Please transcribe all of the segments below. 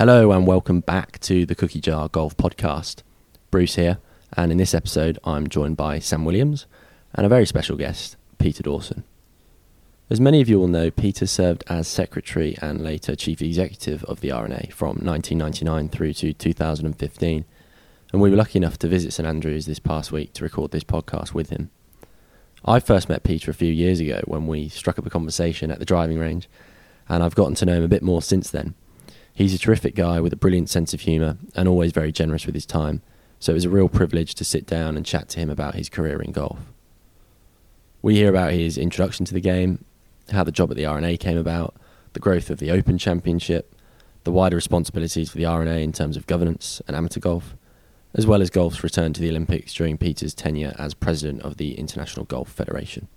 Hello and welcome back to the Cookie Jar Golf Podcast. Bruce here, and in this episode, I'm joined by Sam Williams and a very special guest, Peter Dawson. As many of you will know, Peter served as secretary and later chief executive of the R&A from 1999 through to 2015, and we were lucky enough to visit St Andrews this past week to record this podcast with him. I first met Peter a few years ago when we struck up a conversation at the driving range, and I've gotten to know him a bit more since then. He's a terrific guy with a brilliant sense of humour and always very generous with his time, so it was a real privilege to sit down and chat to him about his career in golf. We hear about his introduction to the game, how the job at the R&A came about, the growth of the Open Championship, the wider responsibilities for the R&A in terms of governance and amateur golf, as well as golf's return to the Olympics during Peter's tenure as president of the International Golf Federation.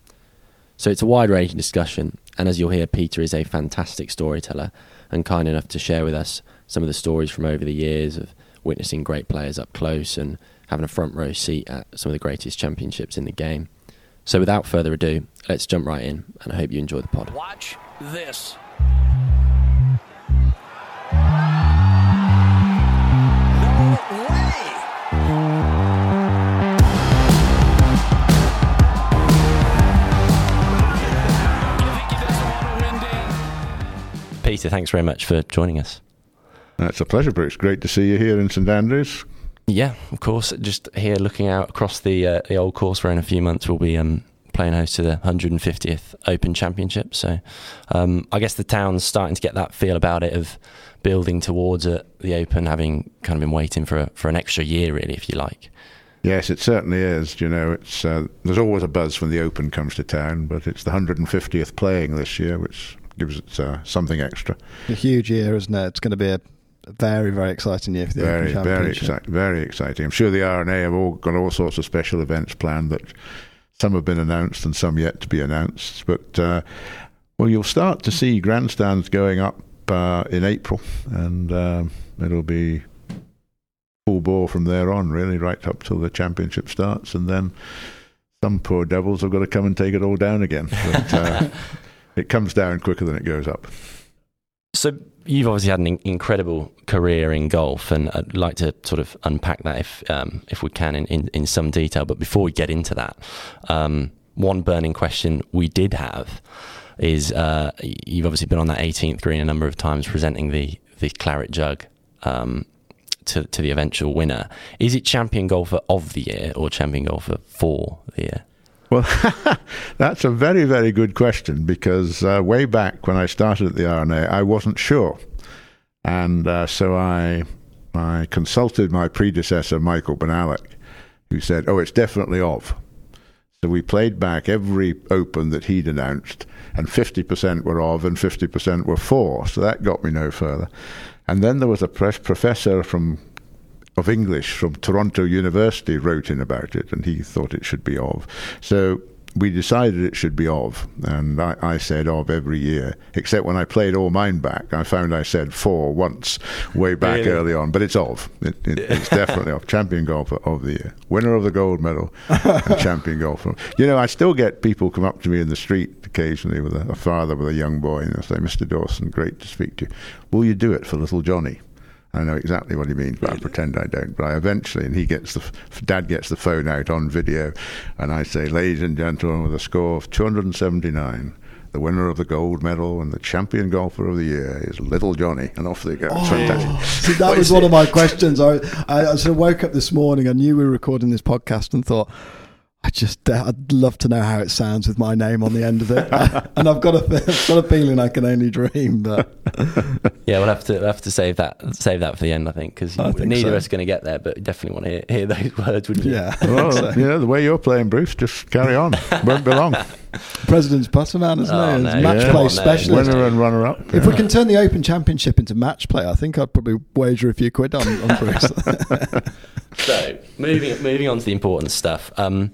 So it's a wide ranging discussion, and as you'll hear, Peter is a fantastic storyteller and kind enough to share with us some of the stories from over the years of witnessing great players up close and having a front row seat at some of the greatest championships in the game. So without further ado, let's jump right in, and I hope you enjoy the pod. Watch this. Peter, thanks very much for joining us. That's a pleasure, Bruce. Great to see you here in St Andrews. Yeah, of course. Just here looking out across the uh, the old course, where in a few months we'll be um, playing host to the 150th Open Championship. So um, I guess the town's starting to get that feel about it of building towards it, the Open, having kind of been waiting for a, for an extra year, really, if you like. Yes, it certainly is. You know, it's uh, there's always a buzz when the Open comes to town, but it's the 150th playing this year, which gives it uh, something extra. A huge year, isn't it? It's going to be a very, very exciting year for the Very, Open very, exci- very exciting. I'm sure the R&A have all got all sorts of special events planned that some have been announced and some yet to be announced. But uh, well, you'll start to see grandstands going up uh, in April, and um, it'll be full bore from there on, really, right up till the championship starts, and then some poor devils have got to come and take it all down again. But uh, it comes down quicker than it goes up. So you've obviously had an in- incredible career in golf, and I'd like to sort of unpack that if um, if we can in, in, in some detail. But before we get into that, um, one burning question we did have is uh, you've obviously been on that 18th green a number of times, presenting the the claret jug. Um, to, to the eventual winner. Is it champion golfer of the year or champion golfer for the year? Well, that's a very, very good question because uh, way back when I started at the R&A, I wasn't sure. And uh, so I, I consulted my predecessor, Michael Bonallack, who said, Oh, it's definitely of. So we played back every open that he'd announced, and 50% were of and 50% were for. So that got me no further. And then there was a professor from of English from Toronto University wrote in about it, and he thought it should be of. So we decided it should be of, and I, I said of every year, except when I played all mine back, I found I said for once way back Really? early on, but it's of. It, it, it's definitely of. Champion golfer of the year, winner of the gold medal, and champion golfer. You know, I still get people come up to me in the street occasionally with a, a father with a young boy, and they say, "Mr. Dawson, great to speak to you. Will you do it for little Johnny?" I know exactly what he means, but I pretend I don't. But I eventually, and he gets the dad gets the phone out on video, and I say, "Ladies and gentlemen, with a score of 279." The winner of the gold medal and the champion golfer of the year is Little Johnny, and off they go. It's oh. fantastic. See, that was one of my questions. I, I, I sort of woke up this morning. I knew we were recording this podcast and thought, I just, uh, I'd love to know how it sounds with my name on the end of it. and I've got a, I've got a feeling I can only dream. But Yeah, we'll have to we'll have to save that save that for the end, I think, because I think neither so. of us are going to get there, but definitely want to hear, hear those words, wouldn't you? yeah, I Well, so. you know, the way you're playing, Bruce, just carry on. Won't be long. President's putter man, isn't Oh, he? no, match yeah. play specialist. Winner and runner up. If we can turn the Open Championship into match play, I think I'd probably wager a few quid on, on Bruce. So moving moving on to the important stuff. Um,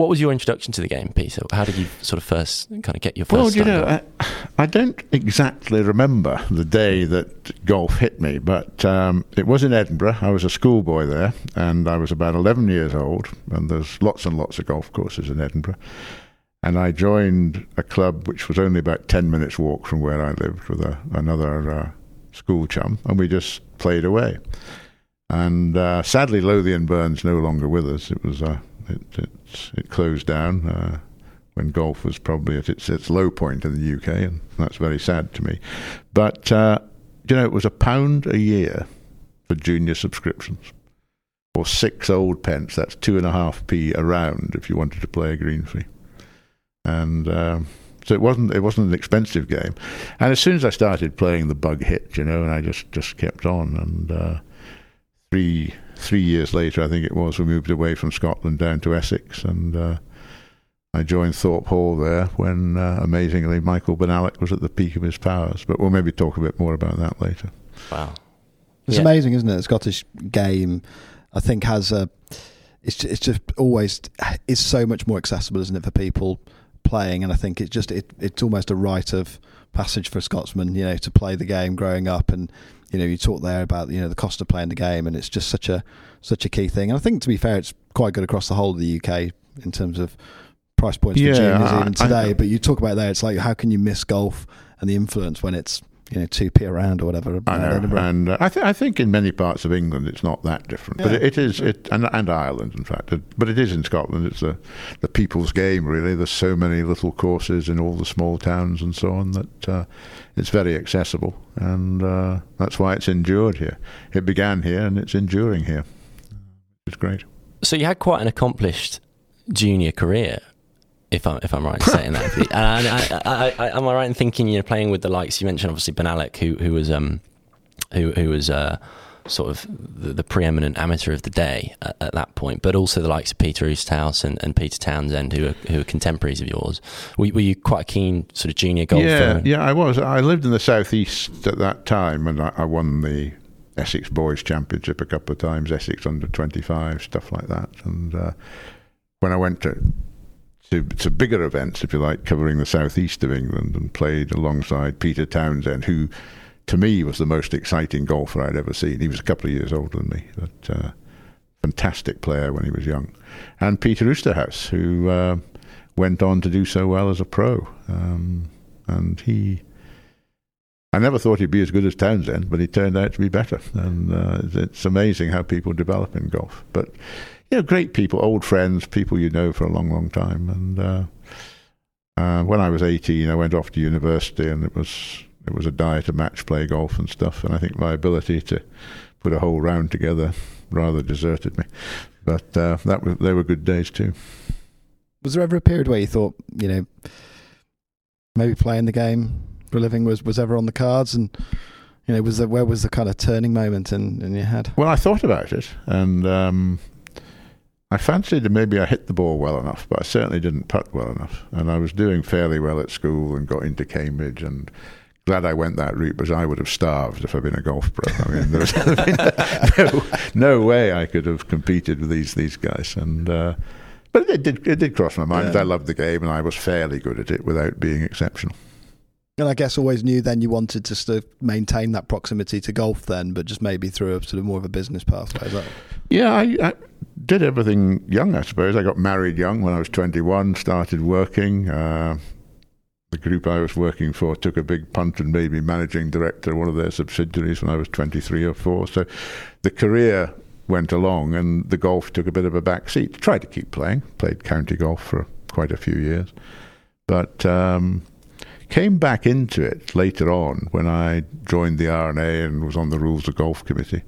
what was your introduction to the game, Peter? How did you sort of first kind of get your first? Well, you know. I, I don't exactly remember the day that golf hit me, but um, it was in Edinburgh. I was a schoolboy there, and I was about 11 years old, and there's lots and lots of golf courses in Edinburgh. And I joined a club which was only about 10 minutes' walk from where I lived with a, another uh, school chum, and we just played away. And uh, sadly, Lothianburn's no longer with us. It was uh, it, it, it closed down uh, when golf was probably at its its low point in the UK, and that's very sad to me. But uh, you know, it was a pound a year for junior subscriptions, or six old pence. That's two and a half p a round if you wanted to play a green fee, and. Um, so it wasn't it wasn't an expensive game, and as soon as I started playing, the bug hit, you know, and I just just kept on. And uh, three three years later, I think it was, we moved away from Scotland down to Essex, and uh, I joined Thorpe Hall there when, uh, amazingly, Michael Bonallack was at the peak of his powers. But we'll maybe talk a bit more about that later. Wow. It's Yeah. amazing, isn't it? The Scottish game, I think, has a. It's just, it's just always is so much more accessible, isn't it, for people playing? And I think it's just it, it's almost a rite of passage for Scotsmen, you know, to play the game growing up. And you know, you talk there about you know the cost of playing the game, and it's just such a such a key thing. And I think, to be fair, it's quite good across the whole of the UK in terms of price points Yeah, for juniors I- even I- today. but you talk about there, it's like how can you miss golf and the influence when it's you know two p around or whatever. I know, Edinburgh. and uh, I, th- I think in many parts of England it's not that different, but it, it is it and, and Ireland, in fact. It, but it is in Scotland. It's the the people's game, really. There's so many little courses in all the small towns and so on that uh, it's very accessible, and uh, that's why it's endured here. It began here, and it's enduring here. It's great. So you had quite an accomplished junior career, if I'm if I'm right in saying that. and I, I, I, am I right in thinking you're playing with the likes you mentioned, obviously Bonallack, who who was um who who was uh sort of the, the preeminent amateur of the day at, at that point, but also the likes of Peter Oosterhuis and, and Peter Townsend, who are who are contemporaries of yours. Were, were you quite a keen sort of junior golfer? Yeah, yeah, I was. I lived in the southeast at that time, and I, I won the Essex Boys Championship a couple of times, Essex Under Twenty Five, stuff like that. And uh, when I went to, to to bigger events, if you like, covering the southeast of England, and played alongside Peter Townsend, who to me was the most exciting golfer I'd ever seen. He was a couple of years older than me, but uh, fantastic player when he was young, and Peter Oosterhuis, who uh, went on to do so well as a pro. Um, and he, I never thought he'd be as good as Townsend, but he turned out to be better. And uh, it's- it's amazing how people develop in golf. But you know, great people, old friends, people you know for a long, long time. And uh, uh, when I was 18, I went off to university, and it was it was a diet of match play golf and stuff. And I think my ability to put a whole round together rather deserted me. But uh, that was, they were good days too. Was there ever a period where you thought, you know, maybe playing the game for a living was, was ever on the cards? And, you know, was there, where was the kind of turning moment in, in your head? Well, I thought about it, and um, I fancied that maybe I hit the ball well enough, but I certainly didn't putt well enough. And I was doing fairly well at school and got into Cambridge, and glad I went that route because I would have starved if I'd been a golf pro. I mean, there was no, no way I could have competed with these these guys. And uh, but it did it did cross my mind. Yeah. I loved the game, and I was fairly good at it without being exceptional. And I guess always knew then you wanted to sort of maintain that proximity to golf then, but just maybe through a sort of more of a business pathway. Is that, Yeah, I, I did everything young, I suppose. I got married young when I was 21, started working. Uh, the group I was working for took a big punt and made me managing director of one of their subsidiaries when I was 23 or 4. So the career went along and the golf took a bit of a back seat. Tried to keep playing, played county golf for quite a few years. But um, came back into it later on when I joined the R&A and was on the Rules of Golf Committee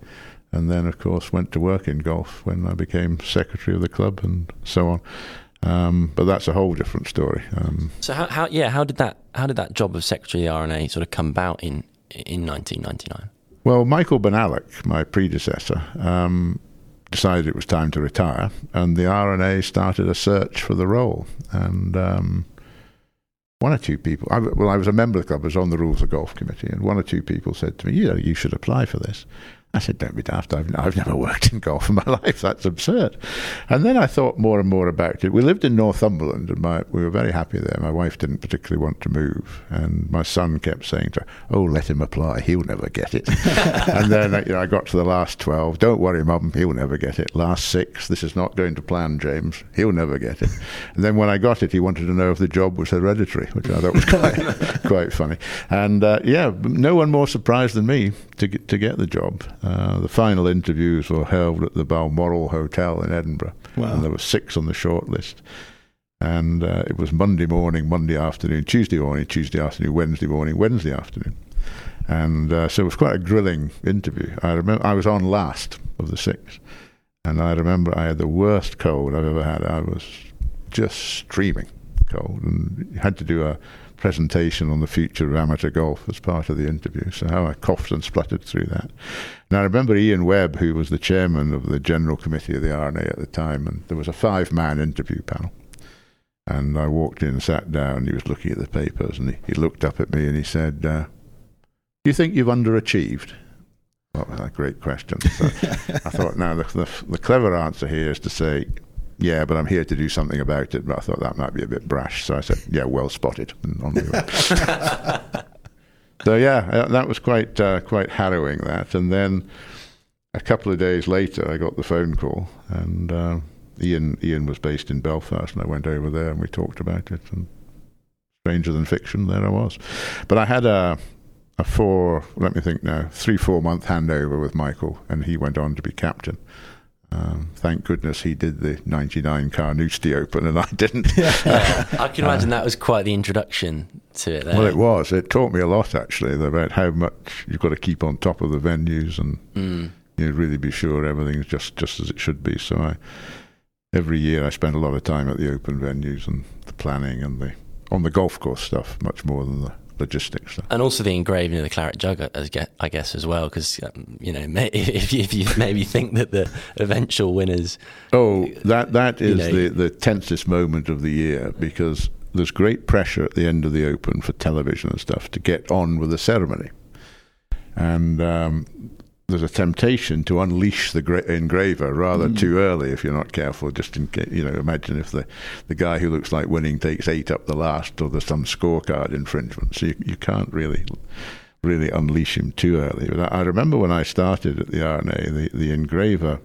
and then of course went to work in golf when I became secretary of the club and so on. Um, but that's a whole different story. Um, So how, how yeah how did that how did that job of secretary of the R&A sort of come about in in 1999? well, Michael Bonallack, my predecessor, um, decided it was time to retire, and the R&A started a search for the role. And um, one or two people, I, well, I was a member of the club, I was on the Rules of Golf Committee, and one or two people said to me, "You know, you should apply for this." I said, don't be daft. I've, I've never worked in golf in my life. That's absurd. And then I thought more and more about it. We lived in Northumberland and my, we were very happy there. My wife didn't particularly want to move. And my son kept saying to her, oh, let him apply. He'll never get it. and then you know, I got to the last 12. Don't worry, Mum. He'll never get it. Last six. This is not going to plan, James. He'll never get it. And then when I got it, he wanted to know if the job was hereditary, which I thought was quite, quite funny. And uh, yeah, no one more surprised than me to get, to get the job. Uh, the final interviews were held at the Balmoral Hotel in Edinburgh, Wow. and there were six on the short list. And uh, it was Monday morning, Monday afternoon, Tuesday morning, Tuesday afternoon, Wednesday morning, Wednesday afternoon. And uh, so it was quite a grilling interview. I remember I was on last of the six, and I remember I had the worst cold I've ever had. I was just streaming cold, and had to do a presentation on the future of amateur golf as part of the interview. So how I coughed and spluttered through that. And I remember Ian Webb, who was the chairman of the general committee of the R&A at the time, and there was a five-man interview panel. And I walked in and sat down. He was looking at the papers, and he, he looked up at me and he said, uh, "Do you think you've underachieved?" Well, that's a great question. So I thought, now the, the, the clever answer here is to say, yeah, but I'm here to do something about it. But I thought that might be a bit brash. So I said, yeah, well spotted. And on we so yeah, uh, that was quite uh, quite harrowing. That, and then a couple of days later, I got the phone call, and uh, Ian Ian was based in Belfast, and I went over there and we talked about it. And stranger than fiction, there I was. But I had a a four, let me think now, three four month handover with Michael, and he went on to be captain. Um, thank goodness he did the 99 Carnoustie Open and I didn't. Yeah, I can imagine that was quite the introduction to it. There. Well, it was. It taught me a lot actually about how much you've got to keep on top of the venues and Mm. you know, really be sure everything's just just as it should be. So I, every year I spend a lot of time at the open venues and the planning and the on the golf course stuff much more than the logistics stuff. And also the engraving of the claret jug, as I guess, as well, because um, you know, may- if you, if you maybe think that the eventual winners, Oh, that that You know- the the tensest moment of the year because there's great pressure at the end of the Open for television and stuff to get on with the ceremony, and um, there's a temptation to unleash the gra- engraver rather mm. too early if you're not careful. Just in case, you know, imagine if the the guy who looks like winning takes eight up the last, or there's some scorecard infringement. So you you can't really really unleash him too early. But I, I remember when I started at the R&A, the the engraver.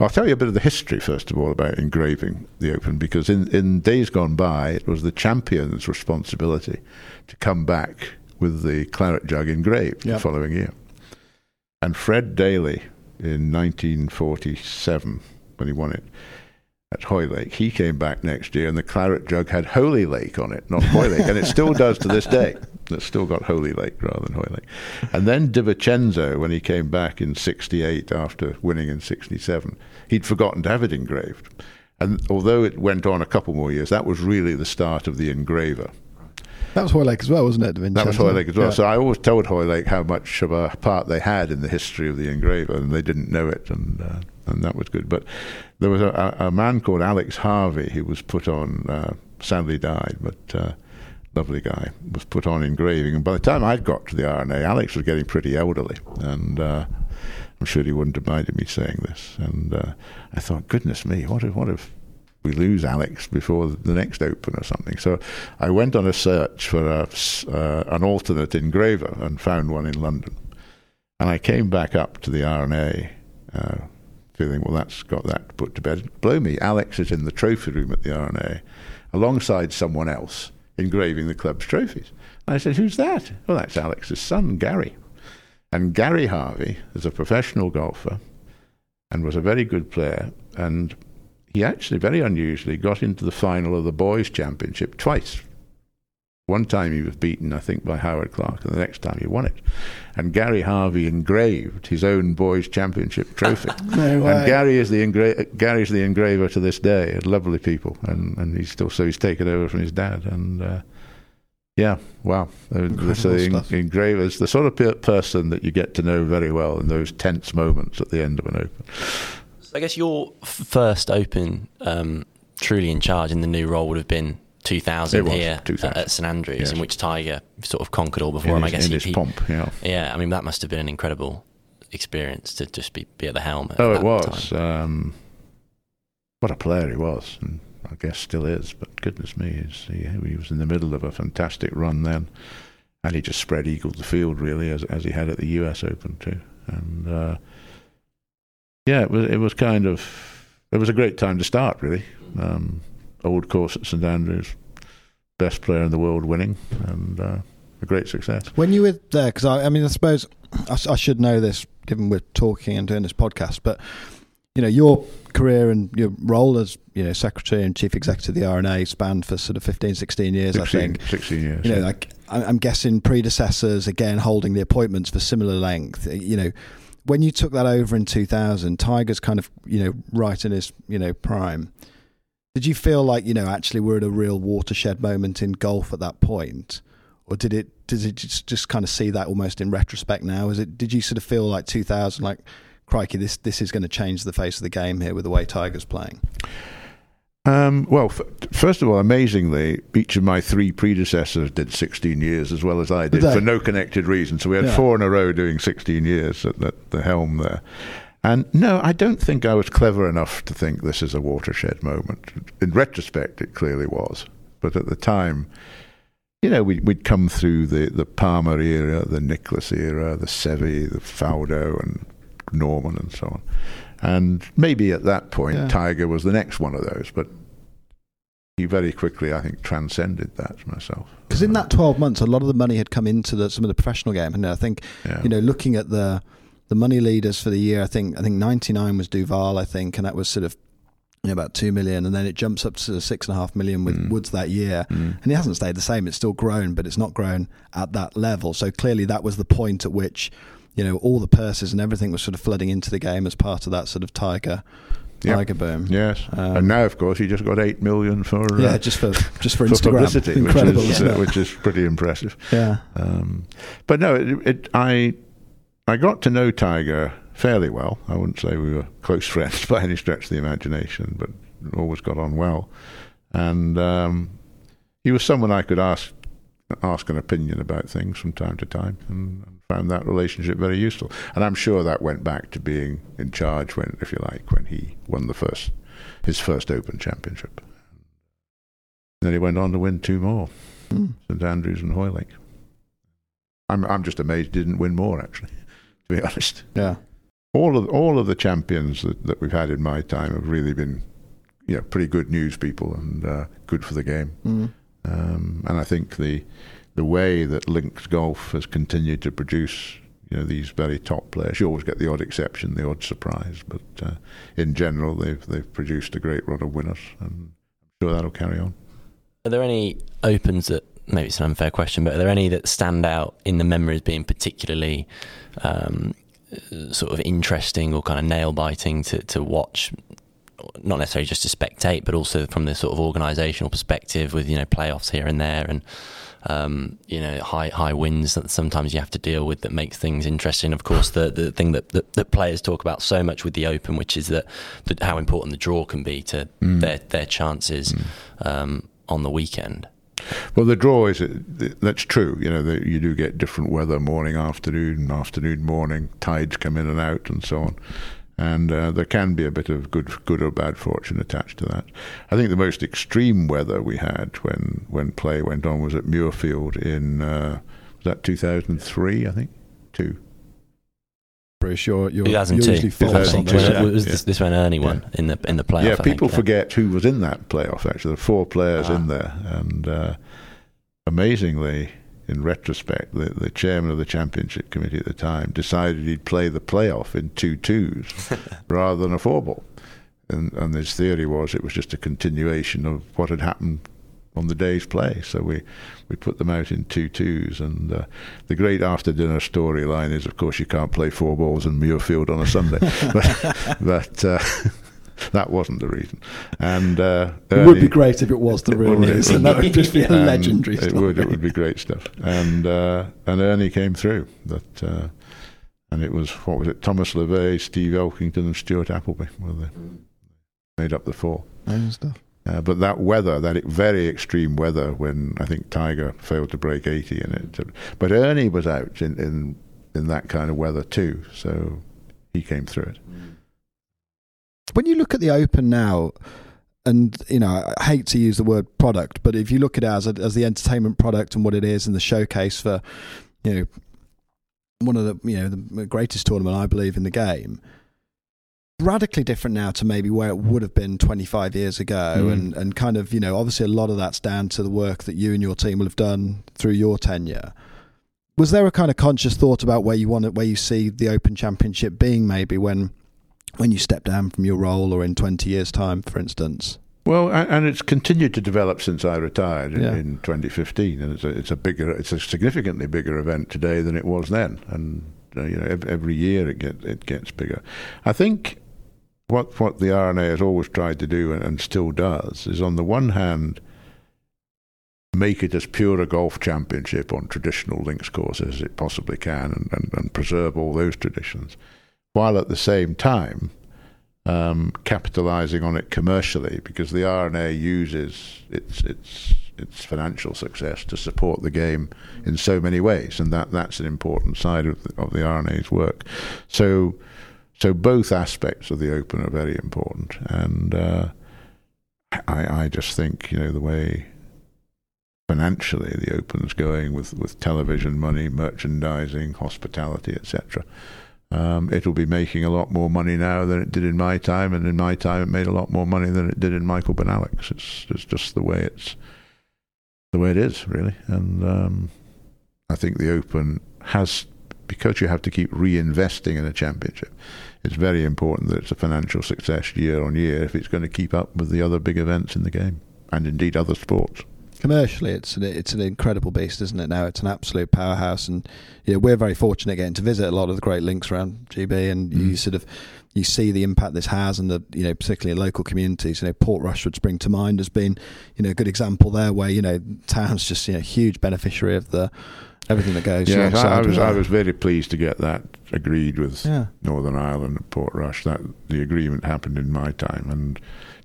I'll tell you a bit of the history first of all about engraving the Open because in, in days gone by it was the champion's responsibility to come back with the claret jug engraved Yep. the following year. And Fred Daly in 1947 when he won it at Hoylake, he came back next year and the claret jug had Holy Lake on it, not Hoylake, and it still does to this day. It's still got Holy Lake rather than Hoylake. And then Di Vincenzo, when he came back in 68 after winning in 67, he'd forgotten to have it engraved. And although it went on a couple more years, that was really the start of the engraver. That was Hoylake as well, wasn't it? Da That was Vincenzo? Hoylake as well. Yeah. So I always told Hoylake how much of a part they had in the history of the engraver, and they didn't know it, and uh, and that was good. But there was a, a man called Alex Harvey who was put on, uh, sadly died, but uh, lovely guy, was put on engraving. And by the time I'd got to the R&A, Alex was getting pretty elderly, and uh, I'm sure he wouldn't have minded me saying this. And uh, I thought, goodness me, what if what if we lose Alex before the next Open or something. So I went on a search for a uh, an alternate engraver and found one in London. And I came back up to the R&A uh, feeling, well, that's got that put to bed. Blow me, Alex is in the trophy room at the R&A alongside someone else engraving the club's trophies. And I said, who's that? Well, that's Alex's son, Gary. And Gary Harvey is a professional golfer and was a very good player. And he actually, very unusually, got into the final of the boys' championship twice. One time he was beaten, I think, by Howard Clark, and the next time he won it. And Gary Harvey engraved his own boys' championship trophy. No way. and Gary is the engra- Gary's the engraver to this day. Lovely people, and and he's still so he's taken over from his dad. And uh, yeah, wow, Uh, so the en- engraver's the sort of pe- person that you get to know very well in those tense moments at the end of an open. I guess your first Open, um, truly in charge in the new role, would have been 2000 was, here 2000. at St Andrews, Yes. in which Tiger sort of conquered all before in him. I guess in he- his pomp, yeah. Yeah, I mean that must have been an incredible experience to just be, be at the helm. At Oh, it was. Um, what a player he was, and I guess still is. But goodness me, he, he was in the middle of a fantastic run then, and he just spread eagled the field really as as he had at the U.S. Open too. And uh, yeah, it was it was kind of it was a great time to start really. Um, old course at St Andrews, best player in the world winning, and uh, a great success. When you were there, because I, I mean, I suppose I should know this given we're talking and doing this podcast, but you know, your career and your role as you know secretary and chief executive of the R&A spanned for sort of 15, 16 years, 16, I think. 16 years. You know, yeah. like I'm guessing predecessors again holding the appointments for similar length. You know, when you took that over in 2000, Tiger's kind of you know right in his you know prime. Did you feel like you know actually we're at a real watershed moment in golf at that point, or did it did it just, just kind of see that almost in retrospect now? Is it did you sort of feel like 2000 like crikey this this is going to change the face of the game here with the way Tiger's playing? Um, well, f- first of all, amazingly, each of my three predecessors did 16 years as well as I did for no connected reason. So we had Yeah. four in a row doing 16 years at, at the helm there. And no, I don't think I was clever enough to think this is a watershed moment. In retrospect, it clearly was. But at the time, you know, we, we'd come through the, the Palmer era, the Nicklaus era, the Seve, the Faldo, and Norman, and so on. And maybe at that point, Yeah. Tiger was the next one of those. But he very quickly, I think, transcended that myself. Because in that 12 months, a lot of the money had come into the, some of the professional game, and I think Yeah. you know, looking at the the money leaders for the year, I think I think ninety nine was Duval, I think, and that was sort of you know, about two million, and then it jumps up to sort six and a half million with Mm. Woods that year, Mm. and it hasn't stayed the same. It's still grown, but it's not grown at that level. So clearly, that was the point at which you know all the purses and everything was sort of flooding into the game as part of that sort of tiger Yeah. tiger boom. Yes. Um, and now, of course, he just got 8 million for, uh, Yeah, just for just for for Instagram, publicity, which is, uh, which is pretty impressive. yeah. Um, but no, it, it, I I got to know Tiger fairly well. I wouldn't say we were close friends by any stretch of the imagination, but always got on well. And um, he was someone I could ask ask an opinion about things from time to time, and found that relationship very useful. And I'm sure that went back to being in charge when, if you like, when he won the first his first Open Championship. Then he went on to win two more. Mm. St Andrews and Hoylake. I'm I'm just amazed he didn't win more actually, to be honest. Yeah. All of all of the champions that, that we've had in my time have really been, you know, pretty good news people and uh, good for the game. Mm. Um, and I think the the way that Links Golf has continued to produce, you know, these very top players. You always get the odd exception, the odd surprise, but uh, in general, they've they've produced a great run of winners, and I'm sure that'll carry on. Are there any opens that maybe it's an unfair question, but are there any that stand out in the memory as being particularly um, sort of interesting or kind of nail biting to, to watch? Not necessarily just to spectate, but also from the sort of organisational perspective, with you know playoffs here and there, and um, you know high high wins that sometimes you have to deal with that makes things interesting. Of course, the the thing that, that, that players talk about so much with the Open, which is that, that how important the draw can be to Mm. their their chances um, on the weekend. Well, the draw is that's true. You know, the, you do get different weather, morning, afternoon, afternoon, morning. Tides come in and out, and so on. And uh, there can be a bit of good, good or bad fortune attached to that. I think the most extreme weather we had when when play went on was at Muirfield in uh, was that 2003, I think, two. Bruce, you're you're, 2002. you're usually false on 2002, this. yeah. When- was this, this when Ernie won in the in the playoff? yeah, I think, people yeah. forget who was in that playoff. Actually, there were four players Ah. in there, and uh, amazingly, in retrospect, the, the chairman of the championship committee at the time decided he'd play the playoff in two twos rather than a four ball. And, and his theory was it was just a continuation of what had happened on the day's play. So we, we put them out in two twos. And uh, the great after dinner storyline is, of course, you can't play four balls in Muirfield on a Sunday. but but uh, that wasn't the reason. And uh, It would be great if it was the real reason. That would just be a legendary It story. would. It would be great stuff. And uh, and Ernie came through. That uh, and it was what was it? Thomas Levet, Steve Elkington, and Stuart Appleby. Were they made up the four? And stuff. Uh, but that weather, that very extreme weather, when I think Tiger failed to break 80 in it. But Ernie was out in, in in that kind of weather too. So he came through it. When you look at the Open now, and you know, I hate to use the word product, but if you look at it as a, as the entertainment product and what it is, and the showcase for, you know, one of the you know the greatest tournament I believe in the game, radically different now to maybe where it would have been 25 years ago, Mm. and and kind of you know obviously a lot of that's down to the work that you and your team will have done through your tenure. Was there a kind of conscious thought about where you want it, where you see the Open Championship being, maybe when when you step down from your role, or in 20 years' time, for instance? Well, and it's continued to develop since I retired in, Yeah. in 2015, and it's a, it's a bigger, it's a significantly bigger event today than it was then, and uh, you know every year it gets it gets bigger. I think what what the R&A has always tried to do and, and still does is on the one hand make it as pure a golf championship on traditional links courses as it possibly can, and, and, and preserve all those traditions, while at the same time um, capitalizing on it commercially because the R&A uses its its its financial success to support the game in so many ways, and that that's an important side of the, of the R&A's work. So so both aspects of the Open are very important, and uh, I I just think you know the way financially the Open's going with with television money, merchandising, hospitality, etc. Um, it'll be making a lot more money now than it did in my time, and in my time, it made a lot more money than it did in Michael Bonallack's. It's, it's just the way it's the way it is, really. And um, I think the Open has, because you have to keep reinvesting in a championship. It's very important that it's a financial success year on year if it's going to keep up with the other big events in the game, and indeed other sports. Commercially it's an, it's an incredible beast isn't it now it's an absolute powerhouse and you know, we're very fortunate getting to visit a lot of the great links around GB and you Mm. sort of you see the impact this has and the you know particularly in local communities you know Portrush would spring to mind as being you know a good example there where you know town's just you know huge beneficiary of the everything that goes Yeah, I, I was I was very pleased to get that agreed with yeah Northern Ireland and Portrush. That the agreement happened in my time, and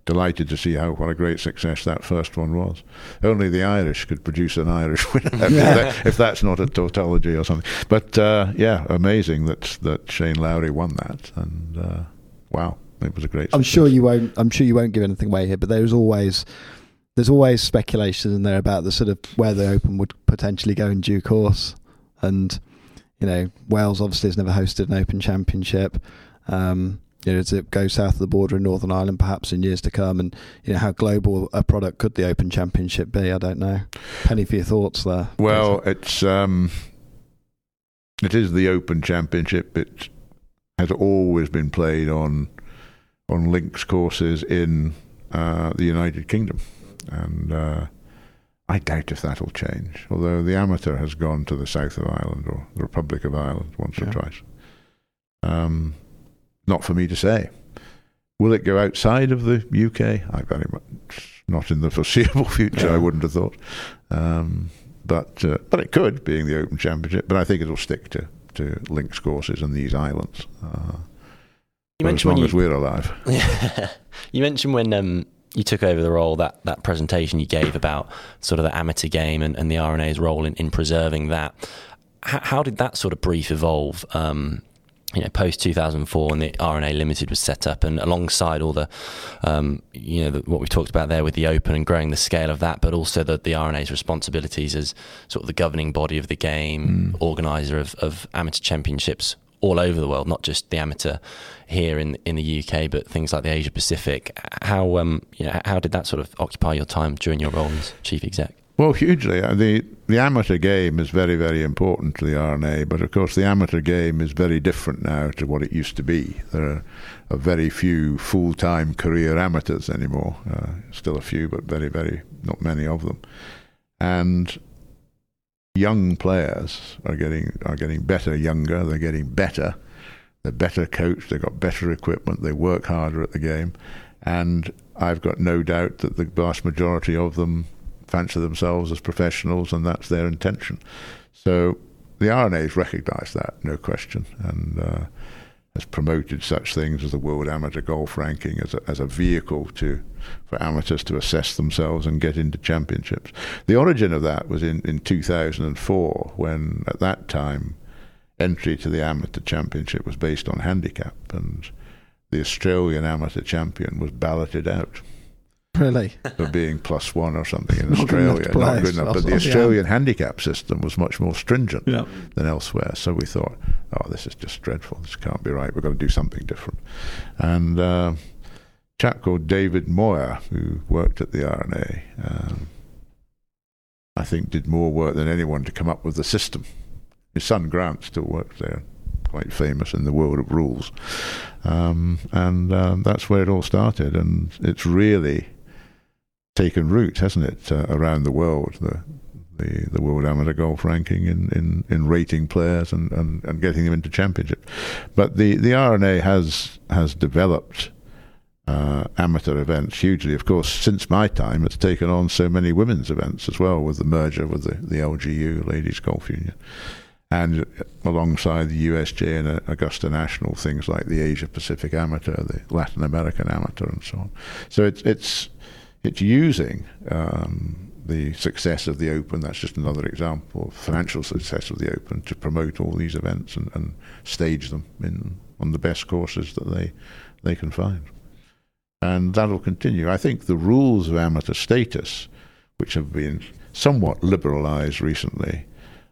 delighted to see how what a great success that first one was. Only the Irish could produce an Irish winner if, that, if that's not a tautology or something. But uh, yeah, amazing that that Shane Lowry won that, and uh, wow, it was a great. I'm success. sure you won't. I'm sure you won't give anything away here, but there's always there's always speculation in there about the sort of where the Open would potentially go in due course, and you know Wales obviously has never hosted an Open Championship. Um, you know, does it go south of the border in Northern Ireland perhaps in years to come? And you know, how global a product could the Open Championship be? I don't know. Penny for your thoughts there. Well, it's um, it is the Open Championship. It has always been played on on links courses in uh, the United Kingdom, and uh, I doubt if that'll change. Although the amateur has gone to the south of Ireland or the Republic of Ireland once Yeah. or twice. Um, not for me to say. Will it go outside of the UK? I very much not in the foreseeable future. I wouldn't have thought. Um, but uh, but it could, being the Open Championship. But I think it'll stick to, to links courses and these islands. Uh, You as long when as we're alive. you mentioned when um, you took over the role that that presentation you gave about sort of the amateur game and, and the R&A's role in, in preserving that. How, how did that sort of brief evolve? Um, you know, post 2004 when the R&A Limited was set up, and alongside all the, um, you know, the, what we talked about there with the Open and growing the scale of that, but also the, the R&A's responsibilities as sort of the governing body of the game, organizer of, of amateur championships all over the world, not just the amateur here in in the UK, but things like the Asia Pacific. How um, you know, how did that sort of occupy your time during your role as chief exec? Well, hugely. Uh, The the amateur game is very, very important to the R&A, but of course the amateur game is very different now to what it used to be. There are, are very few full time career amateurs anymore. Uh, still a few, but very, very not many of them. And young players are getting are getting better younger. They're getting better. They're better coached. They've got better equipment. They work harder at the game, and I've got no doubt that the vast majority of them fancy themselves as professionals, and that's their intention. So the R&A's recognised that, no question, and uh, has promoted such things as the World Amateur Golf Ranking as a, as a vehicle to for amateurs to assess themselves and get into championships. The origin of that was in, in 2004, when at that time entry to the amateur championship was based on handicap, and the Australian amateur champion was balloted out Really? for being plus one or something in Not Australia. to. Not good enough. But the That's- yeah. Australian handicap system was much more stringent Yeah. than elsewhere. So we thought, oh, this is just dreadful. This can't be right. We've got to do something different. And uh, a chap called David Moir, who worked at the R&A, um, I think did more work than anyone to come up with the system. His son Grant still works there, quite famous in the world of rules. Um, and um, that's where it all started. And it's really taken root, hasn't it, uh, around the world, the, the, the World Amateur Golf ranking in, in, in rating players and, and, and getting them into championship. But the, the R&A has has developed uh, amateur events hugely. Of course, since my time, it's taken on so many women's events as well with the merger with the, the LGU, Ladies Golf Union. And alongside the USGA and uh, Augusta National, things like the Asia Pacific Amateur, the Latin American Amateur, and so on. So it's it's it's using um, the success of the Open. That's just another example of financial success of the Open to promote all these events and, and stage them in on the best courses that they they can find. And that'll continue. I think the rules of amateur status, which have been somewhat liberalised recently,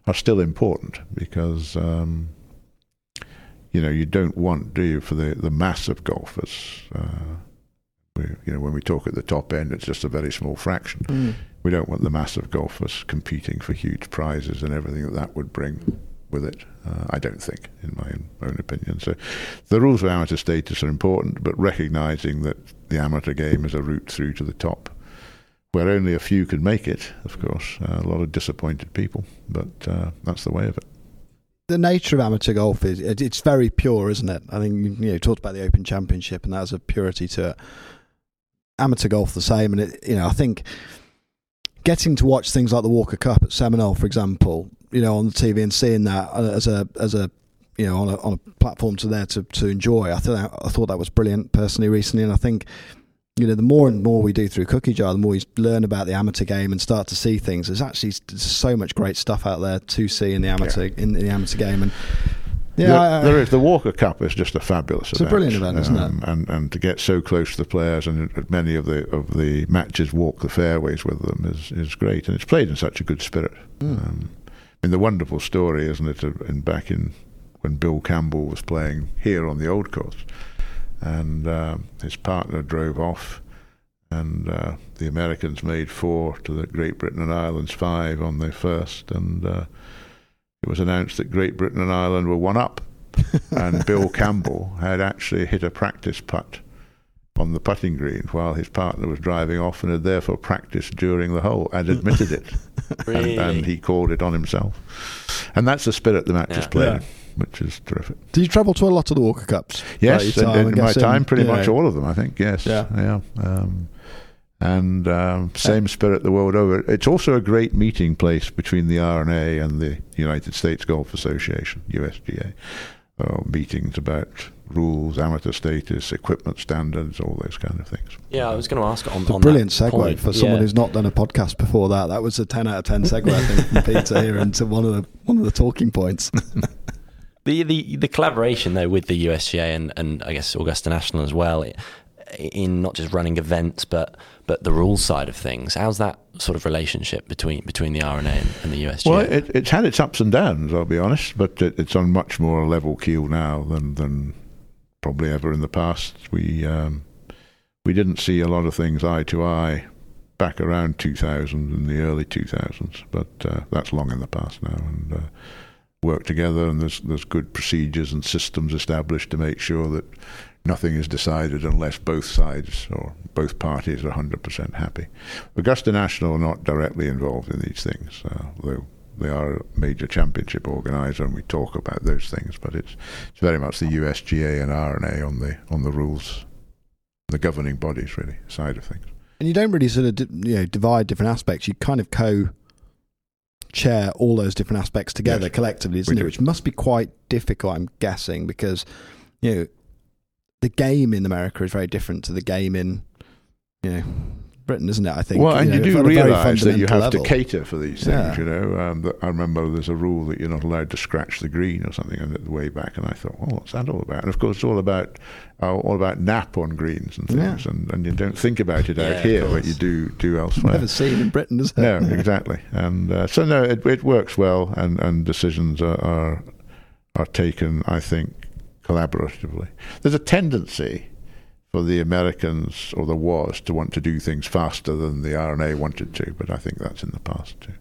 are still important because um, you know you don't want, do you, for the the mass of golfers. Uh, we, you know, when we talk at the top end, it's just a very small fraction. Mm. We don't want the massive golfers competing for huge prizes and everything that that would bring with it. Uh, I don't think, in my own, own opinion. So, the rules of amateur status are important, but recognising that the amateur game is a route through to the top, where only a few can make it. Of course, uh, a lot of disappointed people, but uh, that's the way of it. the nature of amateur golf is it's very pure, isn't it? I think you know you talked about the Open Championship, and that has a purity to it. Amateur golf the same, and it, you know I think getting to watch things like the Walker Cup at Seminole, for example, you know on the TV and seeing that uh, as a as a you know on a on a platform to there to to enjoy. I thought I thought that was brilliant personally recently, and I think you know, the more and more we do through Cookie Jar, the more we learn about the amateur game and start to see things. There's actually so much great stuff out there to see in the amateur in the amateur game, and yeah, There- I- I- there is the Walker Cup is just a fabulous It's a event. brilliant event, isn't it? Um, And and to get so close to the players and many of the of the matches walk the fairways with them is is great, and it's played in such a good spirit. Mm. Um, I mean, the wonderful story, isn't it? In back in when Bill Campbell was playing here on the old course, and um, his partner drove off, and uh, the Americans made four to the Great Britain and Ireland's five on the first, and uh, it was announced that Great Britain and Ireland were one up, and Bill Campbell had actually hit a practice putt on the putting green while his partner was driving off, and had therefore practiced during the hole and admitted it, Really? and, and he called it on himself, and that's the spirit the match is playing. Yeah. Which is terrific. do you travel to a lot of the Walker Cups? Yes, in, time, in my time, pretty you much all of them. I think yes, Yeah. yeah. Um, and um, same spirit the world over. It's also a great meeting place between the R&A and the United States Golf Association (USGA). Uh, meetings about rules, amateur status, equipment standards, all those kind of things. Yeah, I was going to ask on, It's a on brilliant that segue point. for someone Yeah. who's not done a podcast before that. That was a ten out of ten segue, I think, from Peter here into one of the one of the talking points. The, the the collaboration though with the USGA and, and I guess Augusta National as well in not just running events but but the rules side of things. How's that sort of relationship between between the R&A and, and the USGA? Well, it, it's had its ups and downs, I'll be honest, but it, it's on much more level keel now than, than probably ever in the past. We um, we didn't see a lot of things eye to eye back around 2000 in the early 2000s, but uh, that's long in the past now, and uh, work together. And there's there's good procedures and systems established to make sure that nothing is decided unless both sides or both parties are 100% happy. Augusta National are not directly involved in these things, uh, though they are a major championship organizer, and we talk about those things. But it's it's very much the USGA and R&A on the on the rules, the governing bodies really side of things. And you don't really sort of you know divide different aspects. You kind of co chair all those different aspects together Yes, collectively, isn't we it? do. Which must be quite difficult, I'm guessing, because you know the game in America is very different to the game in you know Britain, isn't it? I think. Well, and you, know, do at a very realise that you fundamental have to cater for these things. Yeah. You know, um, that I remember there's a rule that you're not allowed to scratch the green or something, and it- way back, and I thought, well, what's that all about? And of course, it's all about uh, all about nap on greens and things, Yeah. and, and you don't think about it out of here, but you do do elsewhere. Never seen in Britain, is it? No, exactly. And uh, so no, it, it works well, and, and decisions are, are are taken, I think, collaboratively. There's a tendency for the Americans, or the was, to want to do things faster than the R&A wanted to, but I think that's in the past too.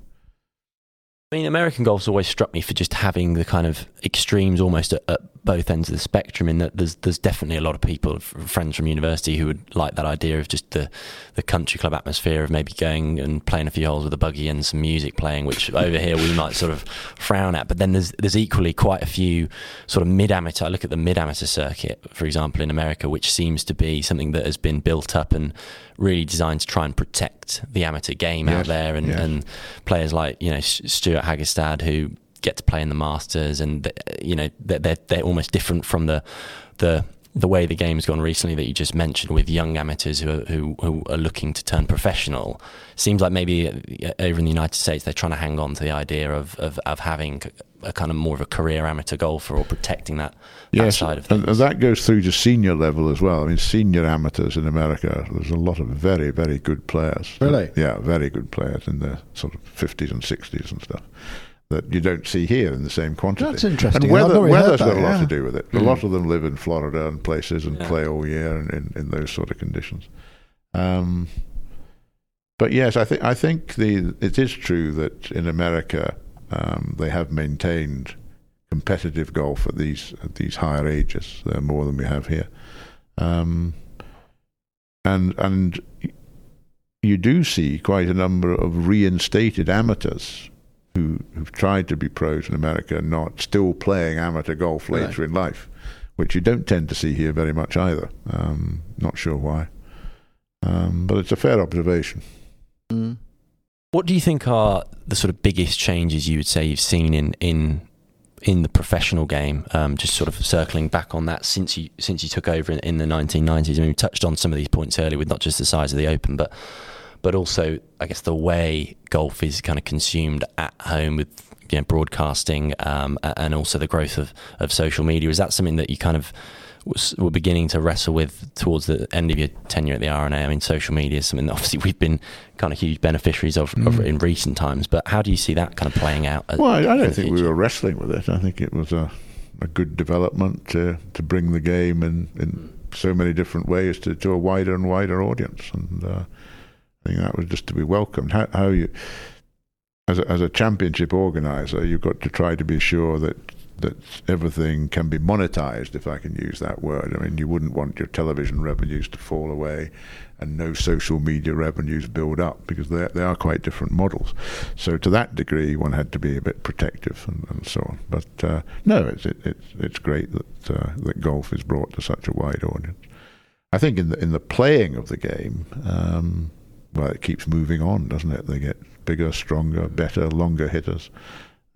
I mean, American golf's always struck me for just having the kind of extremes almost at, at both ends of the spectrum. In that there's there's definitely a lot of people, friends from university, who would like that idea of just the the country club atmosphere of maybe going and playing a few holes with a buggy and some music playing, which over here we might sort of frown at. But then there's there's equally quite a few sort of mid amateur. I look at the mid amateur circuit, for example, in America, which seems to be something that has been built up and really designed to try and protect the amateur game out there and, yes. and players like you know Stewart Hagestad who get to play in the Masters and th- you know they're, they're they're almost different from the the the way the game's gone recently that you just mentioned with young amateurs who are, who, who are looking to turn professional seems like maybe uh, over in the United States they're trying to hang on to the idea of, of, of having a kind of more of a career amateur golfer or protecting that, that Yes, side of things. and that goes through to senior level as well. I mean, senior amateurs in America, there's a lot of very, very good players. Really? Yeah, very good players in the sort of 50s and 60s and stuff that you don't see here in the same quantity. That's interesting. And weather, not really weather's got that, a lot yeah. to do with it. A lot of them live in Florida and places and Yeah. play all year in, in, in those sort of conditions. Um, but yes, I think I think the it is true that in America um, they have maintained competitive golf at these at these higher ages. They're more than we have here, um, and and you do see quite a number of reinstated amateurs who who've tried to be pros in America, not still playing amateur golf Right. later in life, which you don't tend to see here very much either. Um, not sure why, um, but it's a fair observation. Mm. What do you think are the sort of biggest changes you would say you've seen in in in the professional game? Um, just sort of circling back on that since you since you took over in, in the 1990s. I mean, we touched on some of these points earlier with not just the size of the Open, but but also I guess the way golf is kind of consumed at home with you know, broadcasting um, and also the growth of, of social media. Is that something that you kind of were beginning to wrestle with towards the end of your tenure at the R&A? I mean, social media is something that obviously we've been kind of huge beneficiaries of, of in recent times. But how do you see that kind of playing out? Well, I, I don't think we were wrestling with it. I think it was a, a good development to, to bring the game in, in so many different ways to, to a wider and wider audience. And uh, Think that was just to be welcomed. How, how you, as a, as a championship organizer, you've got to try to be sure that that everything can be monetized, if I can use that word. I mean, you wouldn't want your television revenues to fall away and no social media revenues build up because they they are quite different models. So to that degree, one had to be a bit protective and, and so on. But uh, no, it's it, it's it's great that uh, that golf is brought to such a wide audience. I think in the in the playing of the game, um, well, it keeps moving on, doesn't it? They get bigger, stronger, better, longer hitters.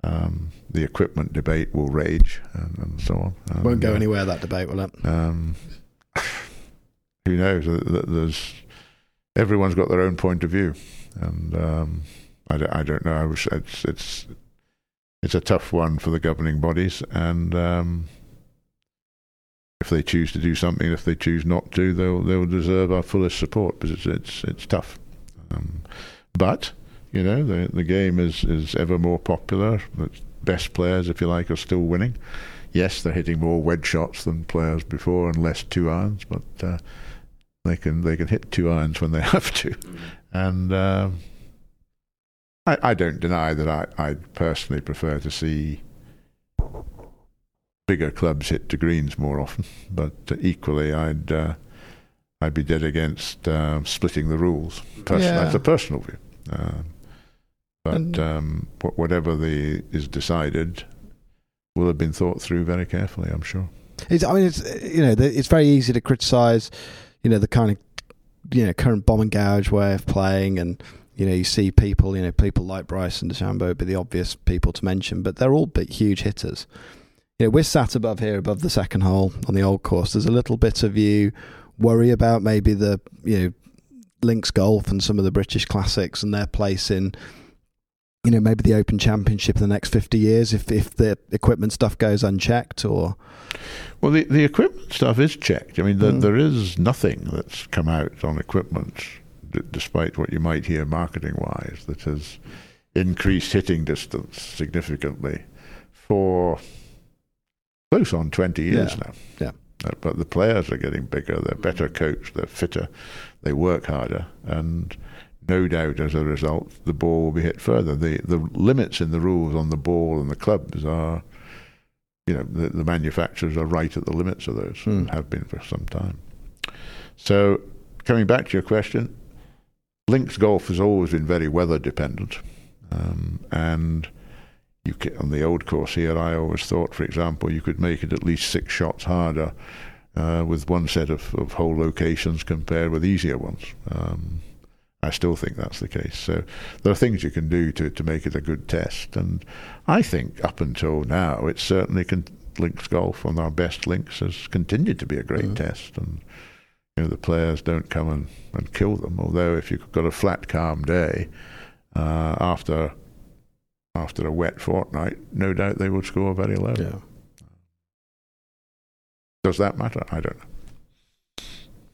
Um, the equipment debate will rage and, and so on. Won't go uh, anywhere that debate, will it? um, who knows? Th- th- There's everyone's got their own point of view, and um, I, don't, I don't know. I was, it's it's it's a tough one for the governing bodies, and um, if they choose to do something, if they choose not to, they'll they'll deserve our fullest support because it's it's it's tough. Um, but you know, the the game is is ever more popular. The best players, if you like, are still winning yes, they're hitting more wedge shots than players before and less two irons, but uh, they can they can hit two irons when they have to. And um, I, I don't deny that I, I personally prefer to see bigger clubs hit to greens more often, but uh, equally I'd uh, I'd be dead against uh, splitting the rules. Person- Yeah. That's a personal view. Um, but um, whatever the is decided will have been thought through very carefully, I'm sure. It's, I mean, it's you know, it's very easy to criticise, you know, the kind of you know current bomb and gouge way of playing, and you know, you see people, you know, people like Bryson DeChambeau would be the obvious people to mention, but they're all big, huge hitters. You know, we're sat above here, above the second hole on the old course. There's a little bit of you worry about maybe the you know Links Golf and some of the British classics and their place in, you know, maybe the Open Championship in the next 50 years if, if the equipment stuff goes unchecked or. Well, the, the equipment stuff is checked. I mean, the, Mm. there is nothing that's come out on equipment, d- despite what you might hear marketing wise, that has increased hitting distance significantly for close on 20 years Yeah. now. Yeah. Uh, But the players are getting bigger, they're better coached, they're fitter, they work harder, and no doubt as a result, the ball will be hit further. The, the limits in the rules on the ball and the clubs are you know, the, the manufacturers are right at the limits of those Hmm. and have been for some time. So, coming back to your question, links golf has always been very weather dependent, um, and you ca on the old course here, I always thought, for example, you could make it at least six shots harder uh, with one set of, of hole locations compared with easier ones. Um, I still think that's the case. So there are things you can do to, to make it a good test. And I think up until now, it's certainly con- links golf on our best links has continued to be a great Mhm. test. And you know the players don't come and, and kill them. Although if you've got a flat, calm day uh, after after a wet fortnight, no doubt they would score very low. Yeah. Does that matter? I don't know.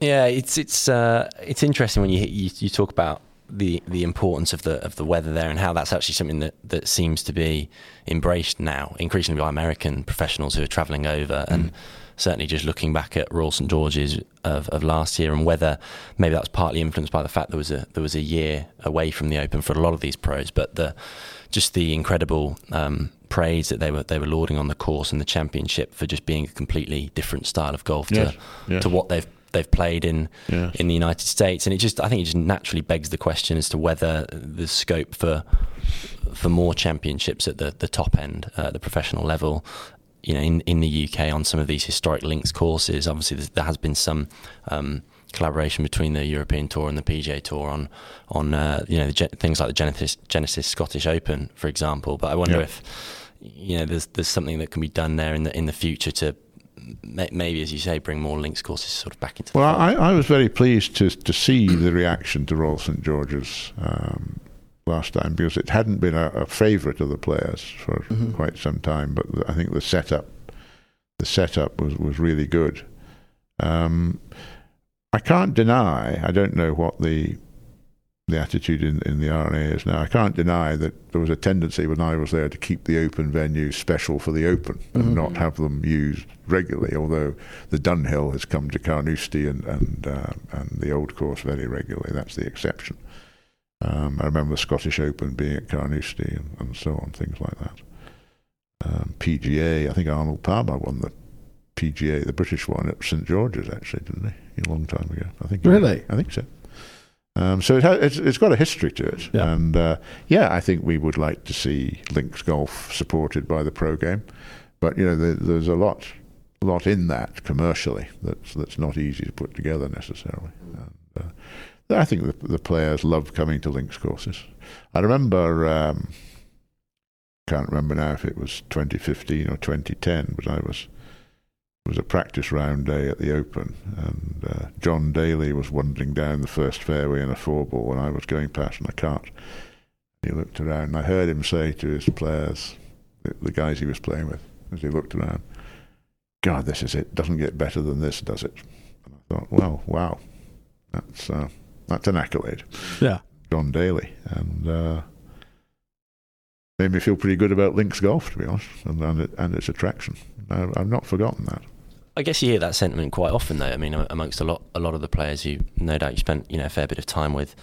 Yeah, it's it's uh, it's interesting when you, you you talk about the the importance of the of the weather there and how that's actually something that, that seems to be embraced now increasingly by American professionals who are travelling over and certainly just looking back at Royal St George's of, of last year and whether maybe that was partly influenced by the fact there was a there was a year away from the Open for a lot of these pros, but the just the incredible um, praise that they were they were lauding on the course and the championship for just being a completely different style of golf Yes, to yes. to what they've they've played in Yes. in the United States, and it just I think it just naturally begs the question as to whether the scope for for more championships at the the top end, uh, the professional level. You know, in in the UK on some of these historic links courses, obviously there has been some. Um, collaboration between the European Tour and the PGA Tour on on uh, you know the, gen- things like the Genesis, Genesis Scottish Open, for example. But I wonder Yeah. if you know there's there's something that can be done there in the in the future to maybe, as you say, bring more links courses sort of back into Well. I, I was very pleased to to see the reaction to Royal St George's um, last time because it hadn't been a, a favourite of the players for Mhm. quite some time. But I think the setup, the setup was was really good. Um, I can't deny. I don't know what the the attitude in, in the R&A is now. I can't deny that there was a tendency when I was there to keep the open venues special for the open and Mhm. not have them used regularly. Although the Dunhill has come to Carnoustie and and uh, and the old course very regularly. That's the exception. Um, I remember the Scottish Open being at Carnoustie and, and so on, things like that. Um, PGA, I think Arnold Palmer won the PGA, the British one at St George's, actually, didn't he? A long time ago, I think. Really? I think so. Um, so it has, it's, it's got a history to it, Yeah. and uh, yeah, I think we would like to see links golf supported by the pro game, but you know, there, there's a lot, lot in that commercially that's that's not easy to put together necessarily. And, uh, I think the, the players love coming to links courses. I remember, um, can't remember now if it was 2015 or 2010, but I was it was a practice round day at the Open, and uh, John Daly was wandering down the first fairway in a four ball, and I was going past in a cart. He looked around, and I heard him say to his players, the, the guys he was playing with, as he looked around, "God, this is it. Doesn't get better than this, does it?" And I thought, well, wow, that's uh, that's an accolade, Yeah. John Daly, and. Uh, Made me feel pretty good about links golf, to be honest, and and, it, and its attraction. I, I've not forgotten that. I guess you hear that sentiment quite often, though. I mean, amongst a lot, a lot of the players who, no doubt, you spent you know a fair bit of time with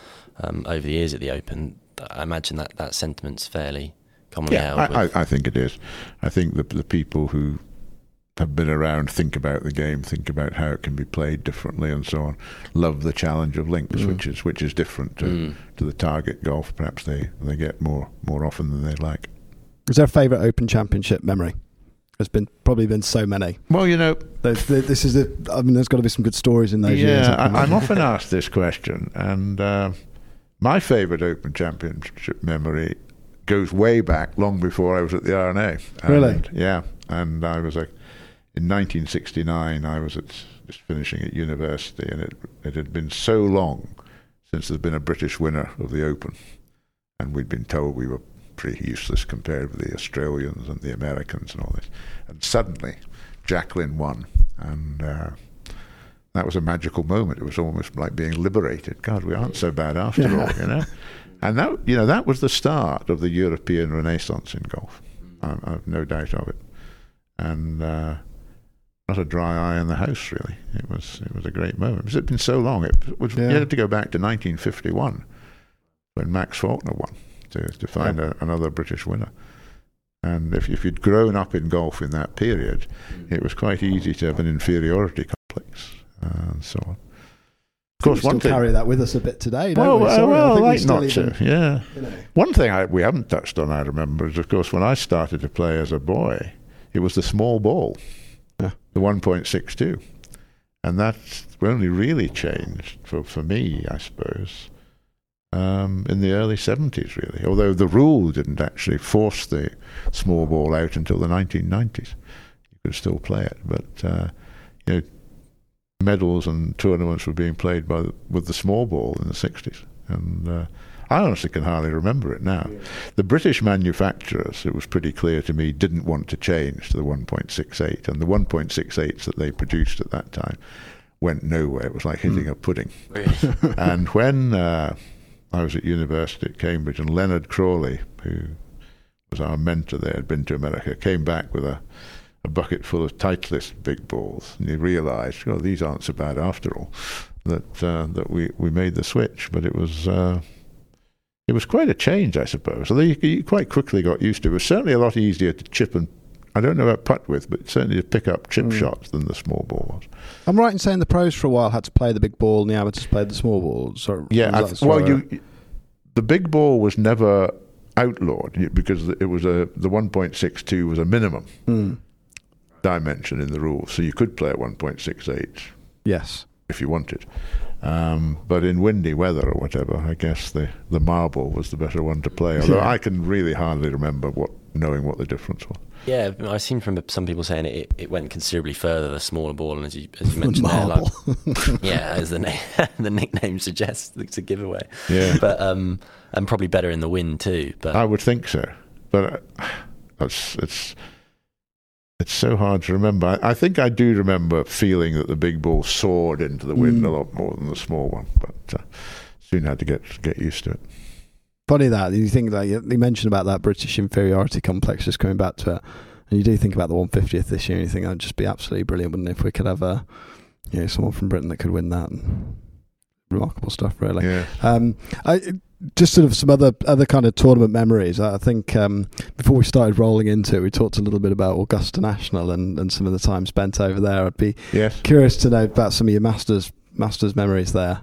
um, over the years at the Open. I imagine that that sentiment's fairly commonly held. Yeah, I, I, I think it is. I think the the people who have been around think about the game, think about how it can be played differently, and so on. Love the challenge of links, Mm. which is which is different to, Mm. to the target golf. Perhaps they, they get more more often than they'd like. Is there a favourite Open Championship memory? There's been probably been so many. Well, you know, There's, this is the. I mean, there's got to be some good stories in those years. yeah, can I, I'm often asked this question, and uh, my favourite Open Championship memory goes way back, long before I was at the R&A. And, Really? Yeah, and I was a, in 1969. I was at just finishing at university, and it it had been so long since there's been a British winner of the Open, and we'd been told we were pretty useless compared with the Australians and the Americans and all this. And suddenly, Jacklin won, and uh, that was a magical moment. It was almost like being liberated. God, we aren't so bad after all, you know. And that, you know, that was the start of the European Renaissance in golf. I, I've no doubt of it. And uh, not a dry eye in the house, really. It was it was a great moment. Because it had been so long. It was Yeah. you had to go back to 1951 when Max Faulkner won to to find a, another British winner. And if if you'd grown up in golf in that period, it was quite easy to have an inferiority complex uh, and so on. Of course, we one still thing. carry that with us a bit today. Well, Don't we? well, Sorry, I well, we like not even- to, yeah. you know. One thing I, we haven't touched on, I remember, is of course when I started to play as a boy, it was the small ball, Yeah. the 1.62. And that's only really changed for, for me, I suppose, um, in the early 70s, really. Although the rule didn't actually force the small ball out until the 1990s. You could still play it, but, uh, you know, medals and tournaments were being played by the, with the small ball in the 60s. And uh, I honestly can hardly remember it now. The British manufacturers, it was pretty clear to me, didn't want to change to the 1.68, and the 1.68s that they produced at that time went nowhere. It was like hitting a pudding. And when uh, I was at university at Cambridge, and Leonard Crawley, who was our mentor there, had been to America, came back with a, a bucket full of Titleist big balls, and he realised, oh, these aren't so bad after all. That uh, that we, we made the switch, but it was uh, it was quite a change, I suppose. Although you, you quite quickly got used to it. It was certainly a lot easier to chip and I don't know about putt with, but certainly to pick up chip Mm. shots than the small ball was. I'm right in saying the pros for a while had to play the big ball and the amateurs played the small ball. So Yeah, th- well, you the big ball was never outlawed because it was a the 1.62 was a minimum Hmm. dimension in the rules, so you could play at 1.68 yes. if you wanted. Um, but in windy weather or whatever, I guess the, the marble was the better one to play. Although Yeah. I can really hardly remember what knowing what the difference was. Yeah, I've seen from some people saying it, it went considerably further, the smaller ball, and as you, as you mentioned there, like, Marble. yeah, as the name, the nickname suggests, it's a giveaway. Yeah. But um, and probably better in the wind too. But I would think so, but uh, it's it's it's so hard to remember. I, I think I do remember feeling that the big ball soared into the wind Mm. a lot more than the small one, but uh, soon had to get get used to it. Funny that you think that you mentioned about that British inferiority complex, just coming back to it, and you do think about the 150th this year, and you think that'd just be absolutely brilliant, wouldn't it, if we could have a, you know, someone from Britain that could win that. Remarkable stuff, really. Yeah, Um, I just sort of some other other kind of tournament memories. I I think um, before we started rolling into it, we talked a little bit about Augusta National and, and some of the time spent over there. I'd be yes. curious to know about some of your masters masters memories there.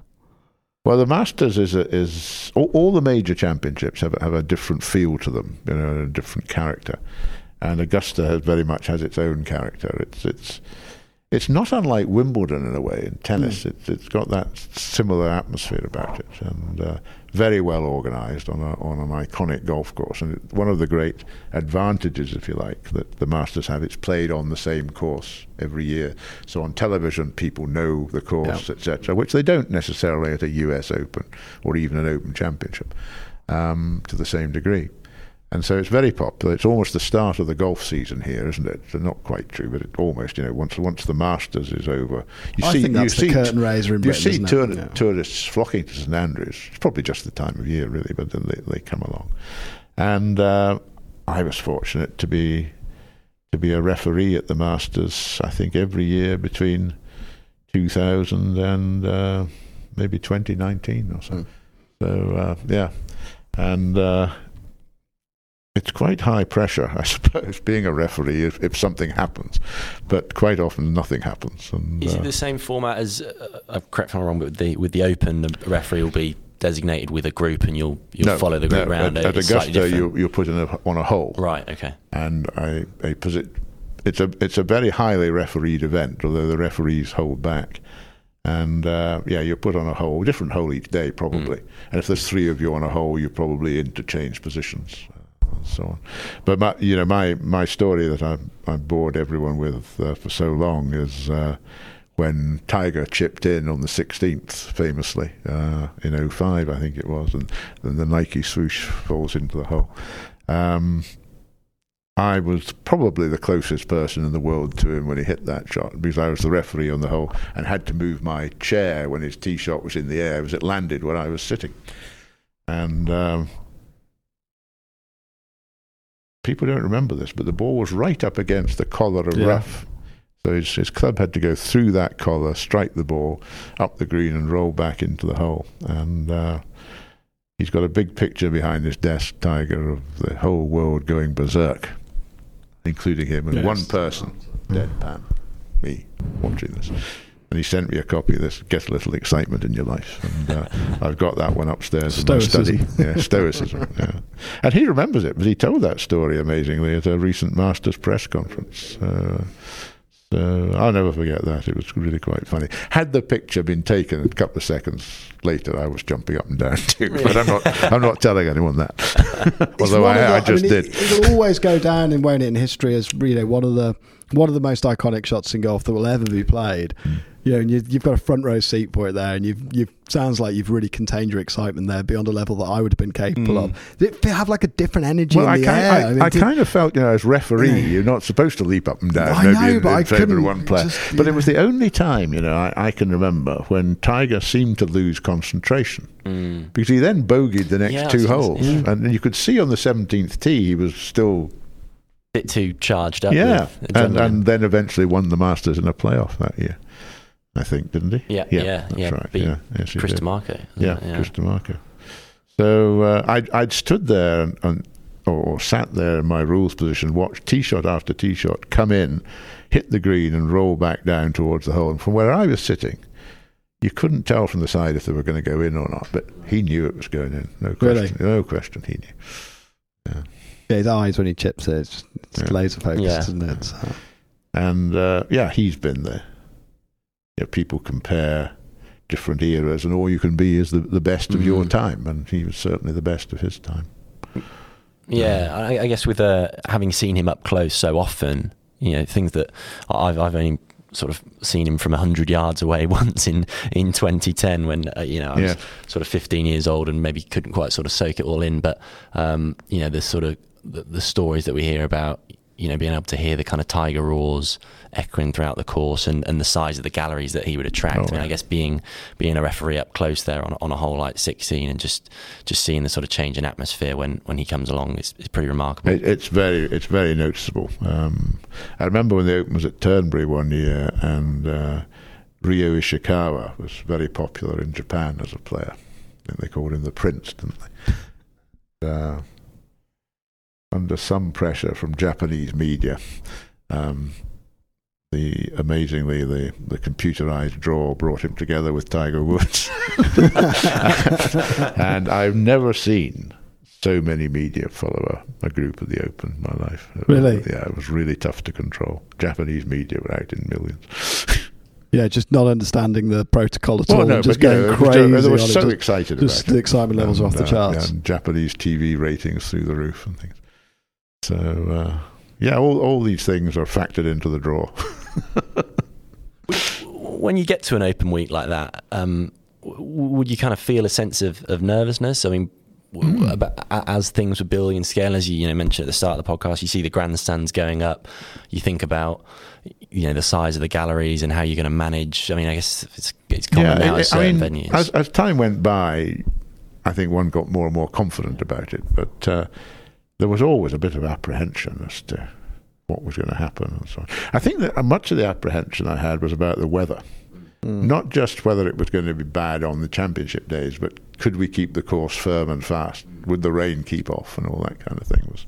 Well, the Masters is a, is all, all the major championships have a- have a different feel to them, you know, a different character. And Augusta has very much has its own character. It's it's it's not unlike Wimbledon in a way in tennis. It's it's got that similar atmosphere about it, and uh, very well organised on a, on an iconic golf course. And it, one of the great advantages, if you like, that the Masters have, it's played on the same course every year. So on television, people know the course, etc., which they don't necessarily at a US Open or even an Open Championship um, to the same degree. And so it's very popular. It's almost the start of the golf season here, isn't it? So not quite true, but it almost, you know, once once the Masters is over, you I see you see curtain raiser in you Britain. see isn't tour-? Yeah. tourists flocking to St Andrews. It's probably just the time of year, really, but then they, they come along. And uh, I was fortunate to be to be a referee at the Masters. I think every year between 2000 and uh, maybe 2019 or so. Mm. So uh, yeah, and uh, it's quite high pressure, I suppose, being a referee if, if something happens. But quite often nothing happens. And, is uh, it the same format as? Uh, uh, correct if I'm wrong, but with the with the Open, the referee will be designated with a group, and you'll you'll no, follow the group no, round. At, at Augusta, you, you're put in a, on a hole. right. Okay. and I, I posi- it's a it's a very highly refereed event, although the referees hold back. And uh, yeah, you're put on a hole, different hole each day probably. Mm. And if there's three of you on a hole, you probably interchange positions, uh, and so on. But my, you know, my my story that I I bored everyone with uh, for so long is uh, when Tiger chipped in on the 16th, famously, uh, in 05, I think it was, and then the Nike swoosh falls into the hole. Um, I was probably the closest person in the world to him when he hit that shot because I was the referee on the hole and had to move my chair when his tee shot was in the air as it landed where I was sitting. And um, people don't remember this, but the ball was right up against the collar of Yeah. rough. So his, his club had to go through that collar, strike the ball up the green, and roll back into the hole. And uh, he's got a big picture behind his desk, Tiger, of the whole world going berserk, including him and Yes. one person, deadpan, me, watching this. And he sent me a copy of this. Get a little excitement in your life, and uh, I've got that one upstairs in my study. Stoicism. Yeah, stoicism. yeah, and he remembers it because he told that story amazingly at a recent Masters press conference. Uh, so I'll never forget that. It was really quite funny. Had the picture been taken a couple of seconds later, I was jumping up and down too. But I'm not. I'm not telling anyone that. Although I, the- I just mean, did. It, it'll always go down in won't it, in history as you know one of the one of the most iconic shots in golf that will ever be played. Hmm. You know, and you, you've got a front row seat for it there, and you've you've sounds like you've really contained your excitement there beyond a level that I would have been capable of. Did it have like a different energy Hmm. Well, I, the kind, air? I, mean, I did- kind of felt, you know, as referee, Yeah. you're not supposed to leap up and down, I maybe know, in, but in I favour couldn't one player. just- But it was the only time, you know, I, I can remember when Tiger seemed to lose concentration because he then bogeyed the next Yeah, two holes, yeah. and you could see on the seventeenth tee he was still bit too charged up. yeah, and, and then eventually won the Masters in a playoff that year. I think, didn't he? yeah, yeah, yeah, that's yeah. right. Beat yeah, yes, Chris did. DiMarco. wasn't Yeah. Chris DiMarco. So uh, I'd, I'd stood there and, and or sat there in my rules position, watched tee shot after tee shot come in, hit the green, and roll back down towards the hole. And from where I was sitting, you couldn't tell from the side if they were going to go in or not. But he knew it was going in. No Really? question. No question. He knew. Yeah, his eyes when he chips it, it's, it's Yeah. laser focused, Yeah. isn't it? So, And uh, yeah, he's been there. You know, people compare different eras, and all you can be is the, the best of your Mhm. time. And he was certainly the best of his time. Yeah, I, I guess with uh, having seen him up close so often, you know, things that I've I've only sort of seen him from hundred yards away once in in 2010 when uh, you know I was Yeah. sort of 15 years old and maybe couldn't quite sort of soak it all in. But um, you know, the sort of the, the stories that we hear about, you know, being able to hear the kind of tiger roars echoing throughout the course and, and the size of the galleries that he would attract. Oh, I mean, yeah. I guess being being a referee up close there on, on a hole like 16 and just just seeing the sort of change in atmosphere when, when he comes along is, is pretty remarkable. It, it's very, it's very noticeable. Um, I remember when the Open was at Turnberry one year, and uh, Ryo Ishikawa was very popular in Japan as a player. I think they called him the Prince, didn't they? Uh, under some pressure from Japanese media, um, the amazingly the, the computerized draw brought him together with Tiger Woods, and I've never seen so many media follow a, a group of the Open in my life. Really? Yeah, it was really tough to control. Japanese media were out in millions. yeah, just not understanding the protocol at Well, all, no, just going it was crazy. ju- they were it, so just- excited just about the excitement levels are off the uh, charts. And Japanese TV ratings through the roof and things. So, uh, yeah, all, all these things are factored into the draw. when you get to an open week like that, um, would you kind of feel a sense of, of nervousness? I mean, about, as things were building in scale, as you, you know mentioned at the start of the podcast, you see the grandstands going up. You think about you know the size of the galleries and how you're going to manage. I mean, I guess it's it's common now it- at certain I mean, venues. As, as time went by, I think one got more and more confident about it, but uh, there was always a bit of apprehension as to what was going to happen and so on. I think that much of the apprehension I had was about the weather. Mm. Not just whether it was going to be bad on the championship days, but could we keep the course firm and fast? Would the rain keep off and all that kind of thing was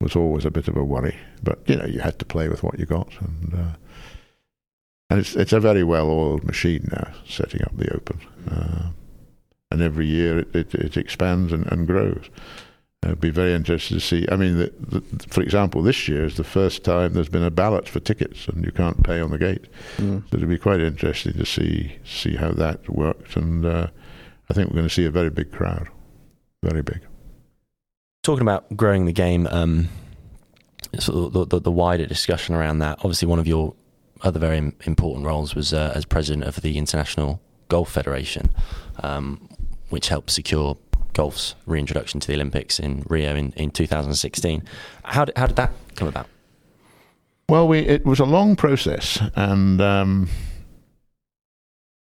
was always a bit of a worry. But you know, you had to play with what you got, and uh, and it's it's a very well oiled machine now, setting up the Open, uh, and every year it, it, it expands and, and grows. I'd be very interested to see. I mean, the, the, for example, this year is the first time there's been a ballot for tickets, and you can't pay on the gate. Mm. So it'd be quite interesting to see see how that worked, and uh, I think we're going to see a very big crowd, very big. talking about growing the game, um, sort of the, the, the wider discussion around that. Obviously, one of your other very important roles was uh, as president of the International Golf Federation, um, which helped secure golf's reintroduction to the Olympics in Rio in, in 2016. How did, how did that come about? Well, we, it was a long process, and um,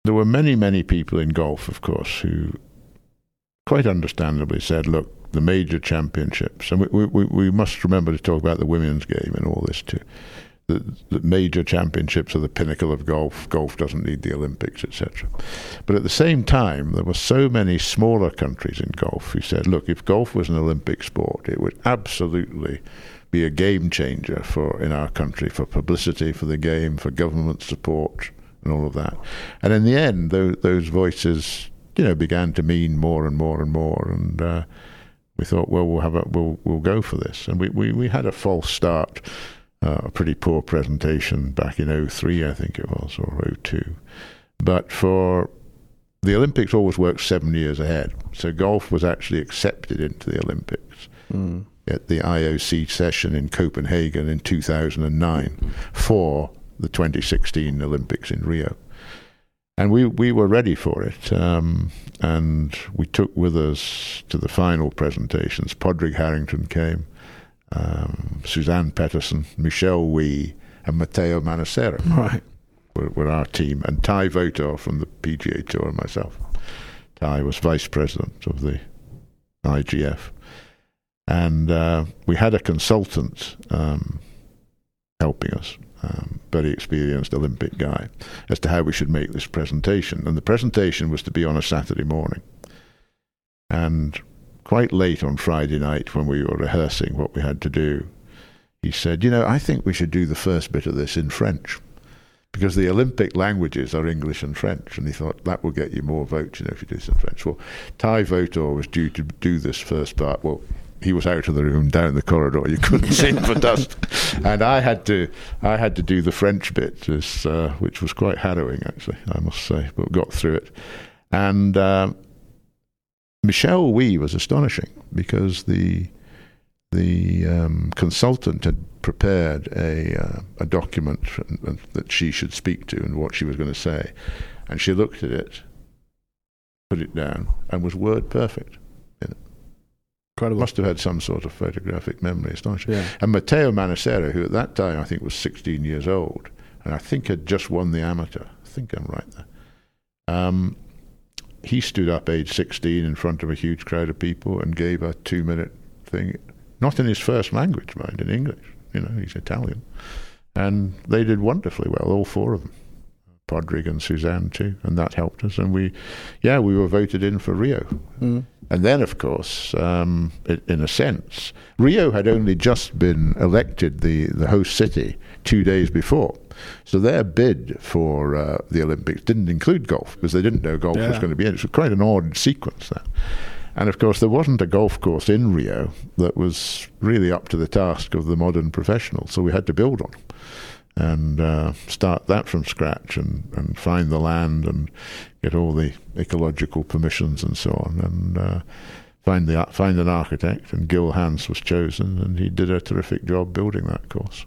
there were many, many people in golf, of course, who quite understandably said, look, the major championships, and we, we, we must remember to talk about the women's game and all this too. The, the major championships are the pinnacle of golf. Golf doesn't need the Olympics, etc. But at the same time, there were so many smaller countries in golf who said, look, if golf was an Olympic sport, it would absolutely be a game changer for in our country for publicity for the game, for government support, and all of that. And in the end, those, those voices, you know, began to mean more and more and more. And uh, we thought, well, we'll have a, we'll we'll go for this. And we we, we had a false start, uh, a pretty poor presentation back in 03, I think it was, or 02. But for the Olympics always works seven years ahead. So golf was actually accepted into the Olympics Mm. at the IOC session in Copenhagen in 2009 for the 2016 Olympics in Rio. And we, we were ready for it. Um, and we took with us to the final presentations. Padraig Harrington came, um, Suzann Pettersen, Michelle Wie, and Matteo Manassero Right. were, were our team, and Ty Votaw from the PGA Tour and myself. Ty was vice president of the IGF. And uh, we had a consultant um, helping us, um, very experienced Olympic guy, as to how we should make this presentation. And the presentation was to be on a Saturday morning. And quite late on Friday night, when we were rehearsing what we had to do, he said, You know, I think we should do the first bit of this in French because the Olympic languages are English and French, and he thought that will get you more votes, you know, if you do this in French. Well, Ty Votaw was due to do this first part. Well, he was out of the room, down the corridor. You couldn't see him for dust, and I had to, I had to do the French bit, this, uh, which was quite harrowing, actually, I must say, but got through it. And uh, Michelle Wie was astonishing because the the um, consultant had prepared a uh, a document that she should speak to and what she was going to say, and she looked at it, put it down, and was word perfect. Incredible. Must have had some sort of photographic memory. Astonishing. Yeah. And Matteo Manassero, who at that time I think was 16 years old, and I think had just won the amateur. I think I'm right there. Um, he stood up, age 16, in front of a huge crowd of people and gave a two-minute thing, not in his first language, mind, in English. You know, he's Italian, and they did wonderfully well, all four of them. Padraig and Suzann too, and that helped us. And we, yeah, we were voted in for Rio. Mm. And then, of course, um, i in a sense, Rio had only just been elected the, the host city two days before. So their bid for uh, the Olympics didn't include golf because they didn't know golf was going to be in it. Was quite an odd sequence, that. And of course, there wasn't a golf course in Rio that was really up to the task of the modern professional. So we had to build one and uh, start that from scratch and, and find the land and get all the ecological permissions and so on and uh, find the find an architect and Gil Hanse was chosen and he did a terrific job building that course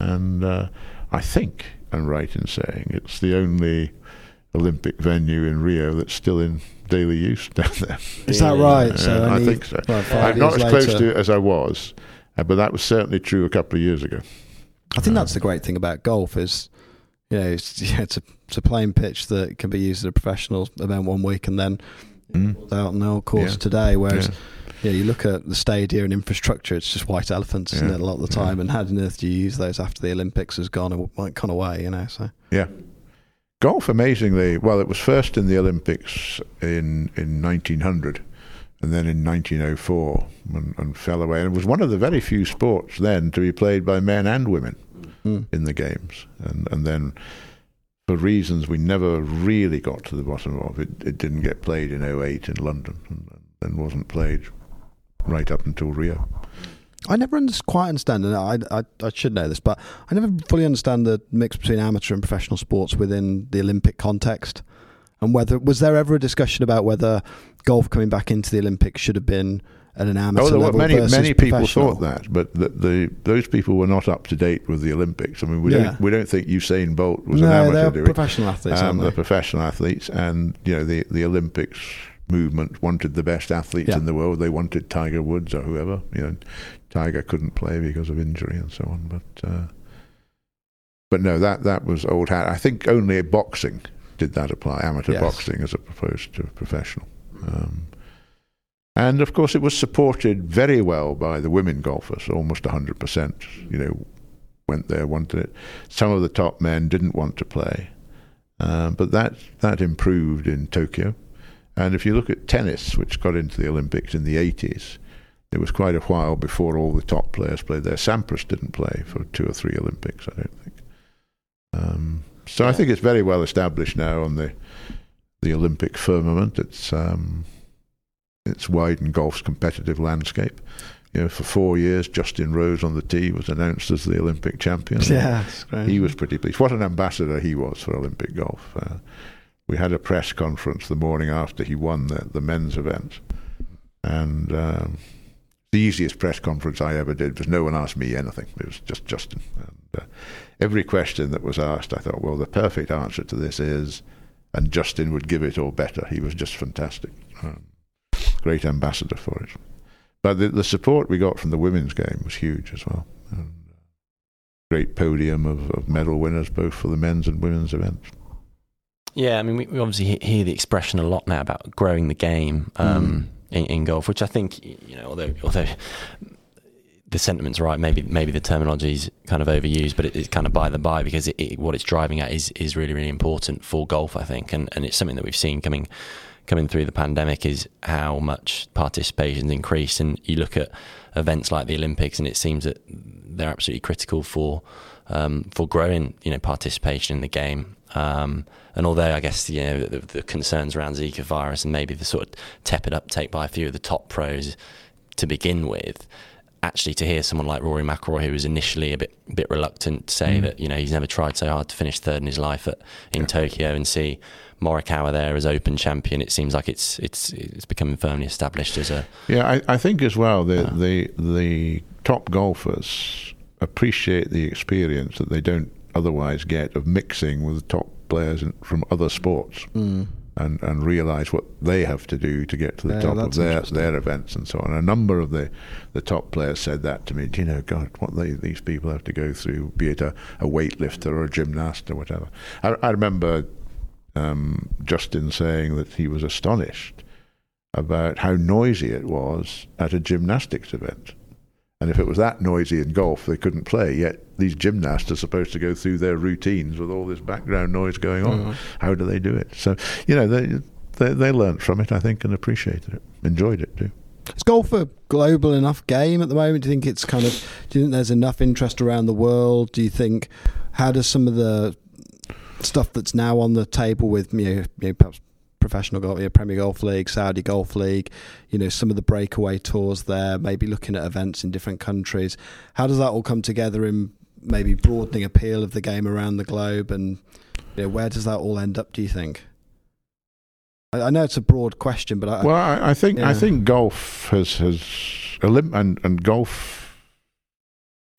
and uh, I think I'm right in saying it's the only Olympic venue in Rio that's still in daily use down there. Is that right? So Yeah, I think so. well, I'm not as years close to it as I was, uh, but that was certainly true a couple of years ago. I think that's the great thing about golf is, you know, it's, yeah, it's a it's a playing pitch that can be used at a professional event one week and then Mm. out on the course Yeah. today. Whereas, Yeah. yeah. you look at the stadia and infrastructure, it's just white elephants, isn't Yeah. it? A lot of the Yeah. time, and how on earth do you use those after the Olympics has gone like, gone away? You know, so Yeah. Golf, amazingly, well, it was first in the Olympics in, in 1900 and then in 1904 and, and fell away. And it was one of the very few sports then to be played by men and women Mm. in the games. And, and then, for reasons we never really got to the bottom of, it, it didn't get played in 08 in London and then wasn't played right up until Rio. I never quite understand, and I, I I should know this, but I never fully understand the mix between amateur and professional sports within the Olympic context. And whether was there ever a discussion about whether golf coming back into the Olympics should have been at an amateur Oh, there were level many versus many people thought that, but the, the those people were not up to date with the Olympics. I mean, we Yeah. don't we don't think Usain Bolt was an no, amateur, they're professional athletes, um, aren't the professional athletes, and you know the the Olympics movement wanted the best athletes Yeah. in the world. They wanted Tiger Woods or whoever. You know, Tiger couldn't play because of injury and so on. But uh, but no, that that was old hat. I think only boxing did that apply, amateur Yes. boxing as opposed to professional. Um, and of course, it was supported very well by the women golfers, almost 100%. You know, went there, wanted it. Some of the top men didn't want to play, um, but that that improved in Tokyo. And if you look at tennis, which got into the Olympics in the 80s, it was quite a while before all the top players played there. Sampras didn't play for two or three Olympics, I don't think. Um, so I think it's very well established now on the the Olympic firmament. It's um, it's widened golf's competitive landscape. You know, for four years, Justin Rose on the tee was announced as the Olympic champion. Yeah. He was pretty pleased. What an ambassador he was for Olympic golf. Uh, we had a press conference the morning after he won the, the men's event. And um, the easiest press conference I ever did was no one asked me anything. It was just Justin. And uh, every question that was asked, I thought, well, the perfect answer to this is, and Justin would give it or better. He was just fantastic. Um, great ambassador for it. But the, the support we got from the women's game was huge as well. And, uh, great podium of, of medal winners, both for the men's and women's events. Yeah, I mean, we, we obviously hear the expression a lot now about growing the game um, in, in golf, which I think you know, although although the sentiment's right, maybe maybe the terminology's kind of overused, but it, it's kind of by the by because it, it, what it's driving at is is really really important for golf, I think, and and it's something that we've seen coming coming through the pandemic is how much participation's increased, and you look at events like the Olympics, and it seems that they're absolutely critical for um, for growing, you know, participation in the game. Um, and although I guess you know the, the concerns around Zika virus and maybe the sort of tepid uptake by a few of the top pros to begin with, actually to hear someone like Rory McIlroy, who was initially a bit bit reluctant, say Mm. that you know he's never tried so hard to finish third in his life at in Tokyo, and see Morikawa there as Open champion, it seems like it's it's it's becoming firmly established as a Yeah, I, I think as well the, Yeah. the the top golfers appreciate the experience that they don't otherwise get of mixing with top players in, from other sports Mm. and, and realize what they have to do to get to the Yeah, top of their their events and so on. A number of the, the top players said that to me. Do you know, God, what they, these people have to go through, be it a, a weightlifter or a gymnast or whatever. I, I remember um, Justin saying that he was astonished about how noisy it was at a gymnastics event. And if it was that noisy in golf, they couldn't play. Yet these gymnasts are supposed to go through their routines with all this background noise going on. Mhm. How do they do it? So, you know, they, they they learned from it, I think, and appreciated it, enjoyed it too. Is golf a global enough game at the moment? Do you think it's kind of? Do you think there's enough interest around the world? Do you think? How does some of the stuff that's now on the table with you know, you know perhaps professional golf, you know, Premier Golf League, Saudi Golf League, you know, some of the breakaway tours there, maybe looking at events in different countries. How does that all come together in maybe broadening appeal of the game around the globe? And you know, where does that all end up? Do you think? I, I know it's a broad question, but I, Well, I, I think I think golf has has Olymp- and and golf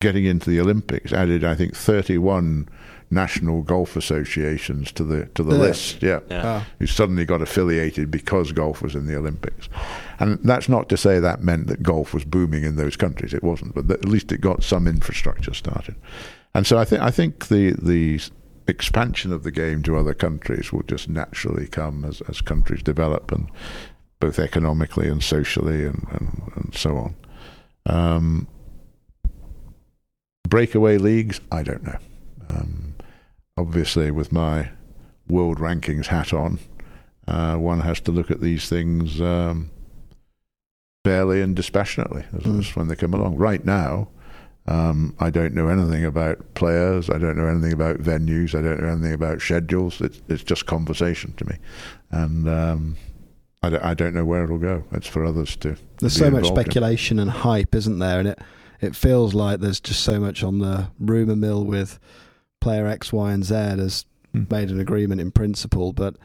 getting into the Olympics added, I think, thirty one national golf associations to the to the Yeah. list. Yeah. Ah, who suddenly got affiliated because golf was in the Olympics. And that's not to say that meant that golf was booming in those countries. It wasn't, but at least it got some infrastructure started. And so I think I think the the expansion of the game to other countries will just naturally come as, as countries develop and both economically and socially and, and, and so on. Um, breakaway leagues, I don't know. Um, obviously, with my world rankings hat on, uh, one has to look at these things um, fairly and dispassionately as, Mm. as when they come along. Right now, um, I don't know anything about players. I don't know anything about venues. I don't know anything about schedules. It's, it's just conversation to me, and um, I, don't, I don't know where it'll go. It's for others to. There's so much involved in. speculation and hype, isn't there? And it it feels like there's just so much on the rumor mill with player X, Y, and Z has Hmm. made an agreement in principle, but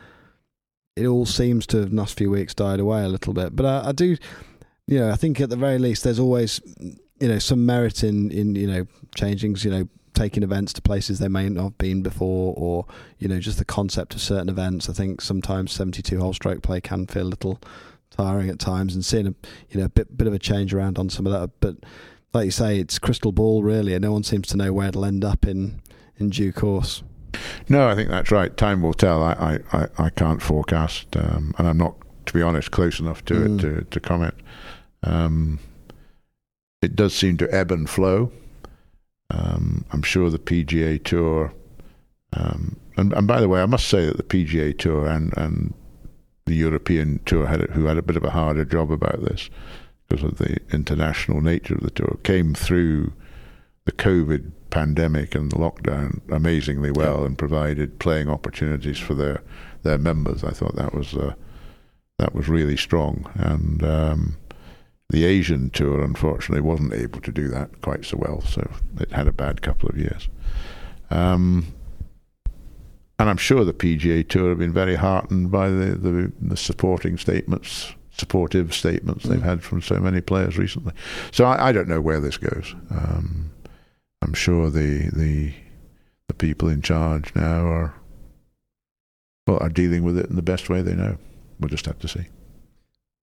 it all seems to have in the last few weeks died away a little bit. But I, I do you know, I think at the very least, there's always, you know, some merit in in you know changing, you know, taking events to places they may not have been before, or you know, just the concept of certain events. I think sometimes 72 hole stroke play can feel a little tiring at times, and seeing a you know a bit bit of a change around on some of that. But like you say, it's crystal ball really, and no one seems to know where it'll end up in in due course. No, I think that's right. Time will tell. I, I, I, can't forecast, um, and I'm not, to be honest, close enough to Mm. it to, to comment. Um, it does seem to ebb and flow. Um, I'm sure the PGA Tour, um, and, and by the way, I must say that the PGA Tour and, and the European Tour had who had a bit of a harder job about this because of the international nature of the tour, came through the COVID pandemic and the lockdown amazingly well and provided playing opportunities for their their members. I thought that was uh, that was really strong, and um, the Asian tour unfortunately wasn't able to do that quite so well. So it had a bad couple of years. Um, and I'm sure the PGA Tour have been very heartened by the, the, the supporting statements, supportive statements they've had from so many players recently. So I, I don't know where this goes. Um, I'm sure the the the people in charge now are well are dealing with it in the best way they know. We'll just have to see.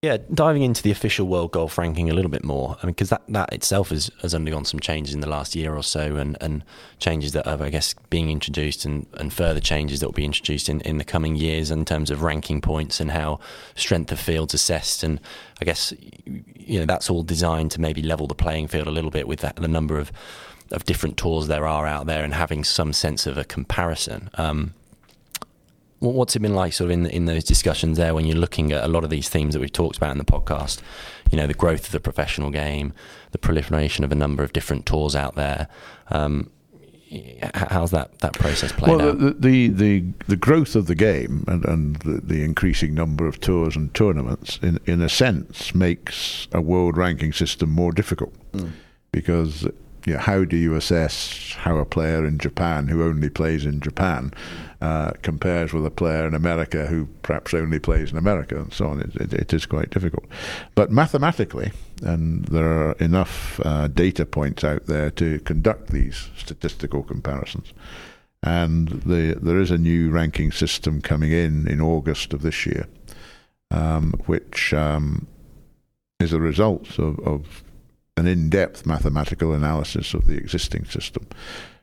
Yeah, diving into the official world golf ranking a little bit more, I mean, because that, that itself has, has undergone some changes in the last year or so, and, and changes that are, I guess, being introduced, and, and further changes that will be introduced in, in the coming years in terms of ranking points and how strength of field's assessed. And I guess, you know, that's all designed to maybe level the playing field a little bit with that, the number of, of different tours there are out there and having some sense of a comparison. Um, What's it been like, sort of, in in those discussions there when you're looking at a lot of these themes that we've talked about in the podcast? You know, the growth of the professional game, the proliferation of a number of different tours out there. Um, how's that that process played well, out? the, the the the growth of the game and and the, the increasing number of tours and tournaments, in in a sense, makes a world ranking system more difficult because. Yeah, how do you assess how a player in Japan who only plays in Japan uh, compares with a player in America who perhaps only plays in America and so on? It, it, it is quite difficult. But mathematically, and there are enough uh, data points out there to conduct these statistical comparisons, and the, there is a new ranking system coming in in August of this year, um, which um, is a result of, of an in-depth mathematical analysis of the existing system.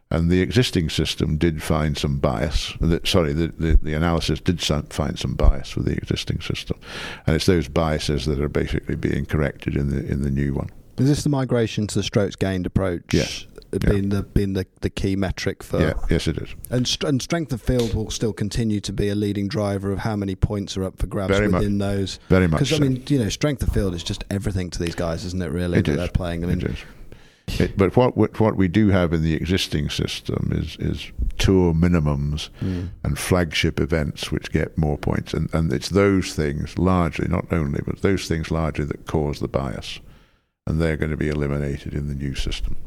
And the existing system did find some bias. The, sorry, the, the, the analysis did find some bias with the existing system, and it's those biases that are basically being corrected in the in the new one. Is this the migration to the strokes gained approach? Yes. Being the being the, the key metric for yeah, yes, it is. and, st- and strength of field will still continue to be a leading driver of how many points are up for grabs Very much. within those. Very much. Because I mean, you know, strength of field is just everything to these guys, isn't it? Really, It that is. they're playing. I mean, It is. It, but what, what what we do have in the existing system is is tour minimums mm. and flagship events which get more points, and and it's those things largely, not only, but those things largely that cause the bias, and they're going to be eliminated in the new system.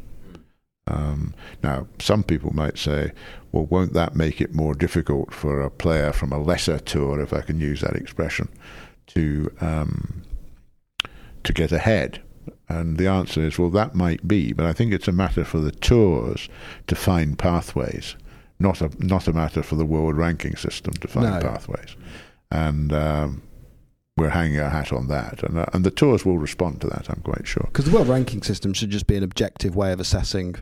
Um, now, some people might say, well, won't that make it more difficult for a player from a lesser tour, if I can use that expression, to um, to get ahead? And the answer is, well, that might be, but I think it's a matter for the tours to find pathways, not a not a matter for the world ranking system to find No. pathways. And um, we're hanging our hat on that, and uh, and the tours will respond to that. I'm quite sure. Because the world ranking system should just be an objective way of assessing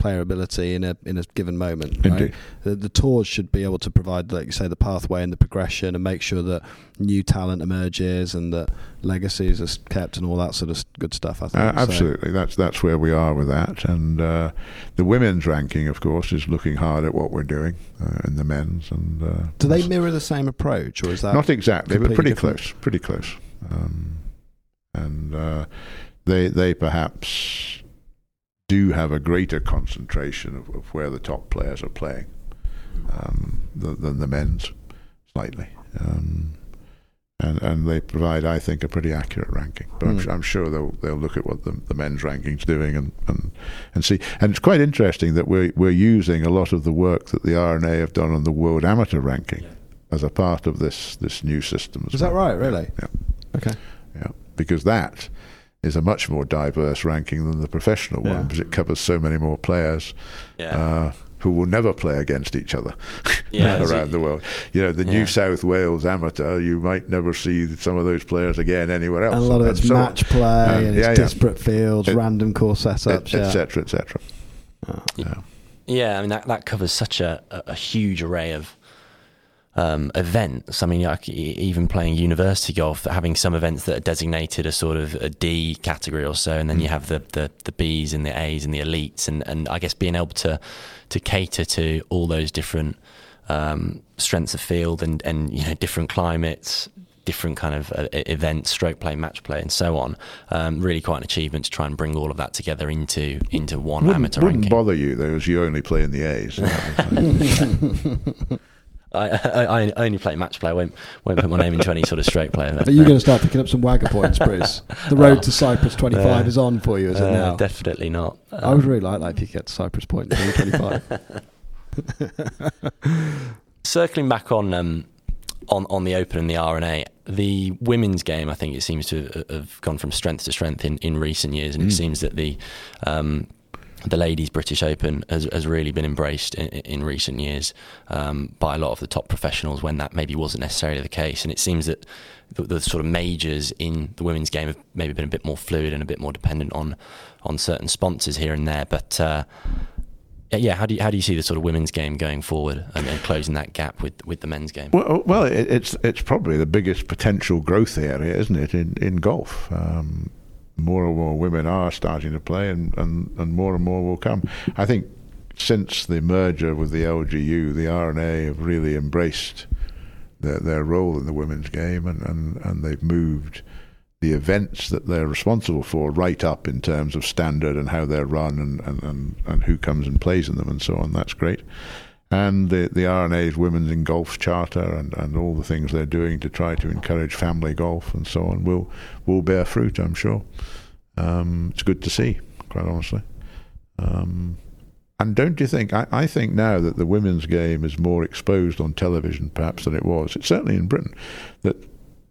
player ability in a in a given moment. Right? The, the tours should be able to provide, like you say, the pathway and the progression, and make sure that new talent emerges and that legacies are kept and all that sort of good stuff. I think Uh, So- absolutely, that's that's where we are with that. And uh, the women's ranking, of course, is looking hard at what we're doing uh, in the men's. And uh, Do they mirror the same approach, or is that not exactly, but pretty different? close, pretty close. Um, and uh, they they perhaps do have a greater concentration of, of where the top players are playing um, than, than the men's, slightly. Um, and and they provide, I think, a pretty accurate ranking. But I'm, Mm. I'm sure they'll they'll look at what the, the men's ranking's doing and, and and see. And it's quite interesting that we're we're using a lot of the work that the R&A have done on the world amateur ranking as a part of this this new system. As Is that right? Really? Yeah. Okay. Yeah, because that is a much more diverse ranking than the professional Yeah. one because it covers so many more players Yeah. uh, who will never play against each other Yeah, around so- the world. You know, the Yeah. New South Wales amateur, you might never see some of those players again anywhere else. And a lot of it's so match play Um, and yeah, it's yeah. disparate fields, It- random course setups. etc., etc. et. Oh. Yeah. Yeah, I mean that that covers such a, a, a huge array of um, events. I mean, like even playing university golf, having some events that are designated as sort of a D category or so, and then you have the, the, the Bs and the As and the elites, and, and I guess being able to to cater to all those different um, strengths of field and and you know different climates. Different kind of uh, events, stroke play, match play, and so on. Um, really, quite an achievement to try and bring all of that together into into one Wouldn't, amateur wouldn't ranking. bother you though, as you only play in the A's. I, I, I only play match play. I won't, won't put my name into any sort of straight play. event. Are you going to start picking up some WAGR points, Bruce? The road to Cypress 25 Uh, is on for you, is it Uh, now? Definitely not. I would really like that if you get to Cypress Point 25. circling back on um, on on the Open and the R&A, the women's game, I think it seems to have gone from strength to strength in, in recent years, and it seems that the um, the ladies British Open has, has really been embraced in, in recent years um, by a lot of the top professionals when that maybe wasn't necessarily the case. And it seems that the, the sort of majors in the women's game have maybe been a bit more fluid and a bit more dependent on on certain sponsors here and there. But uh, yeah, how do you how do you see the sort of women's game going forward and, and closing that gap with, with the men's game? Well, well, it, it's it's probably the biggest potential growth area, isn't it, in in golf? Um, more and more women are starting to play, and, and, and more and more will come. I think since the merger with the LGU, the R&A have really embraced their their role in the women's game, and, and, and they've moved the events that they're responsible for right up in terms of standard and how they're run and, and, and, and who comes and plays in them and so on. That's great and the the R&A's Women's in Golf Charter and, and all the things they're doing to try to encourage family golf and so on will will bear fruit, I'm sure. Um, it's good to see, quite honestly. Um, and don't you think? I, I think now that the women's game is more exposed on television, perhaps than it was. It's certainly in Britain that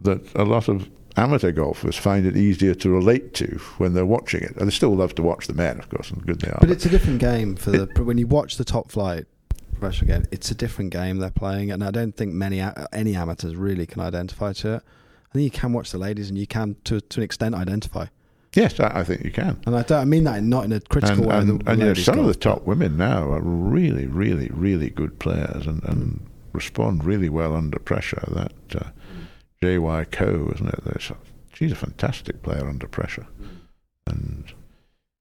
that a lot of amateur golfers find it easier to relate to when they're watching it. And they still love to watch the men, of course, and good they are. But it's a different game for the when you watch the top flight professional game. It's a different game they're playing, and I don't think many any amateurs really can identify to it. I think you can watch the ladies, and you can to to an extent identify. yes, I, I think you can. And I don't I mean that not in a critical and, way. and, the and you know, some of the top women now are really, really, really good players and, and respond really well under pressure. That uh, J.Y. Ko, isn't it? There's she's a fantastic player under pressure. And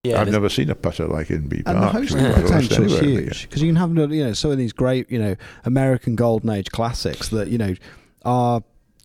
Yeah, I've never seen a putter like Inbee and the Park. to hosting be quite honest, potential is anywhere in the huge because you can have you know some of these great you know American Golden Age classics that you know are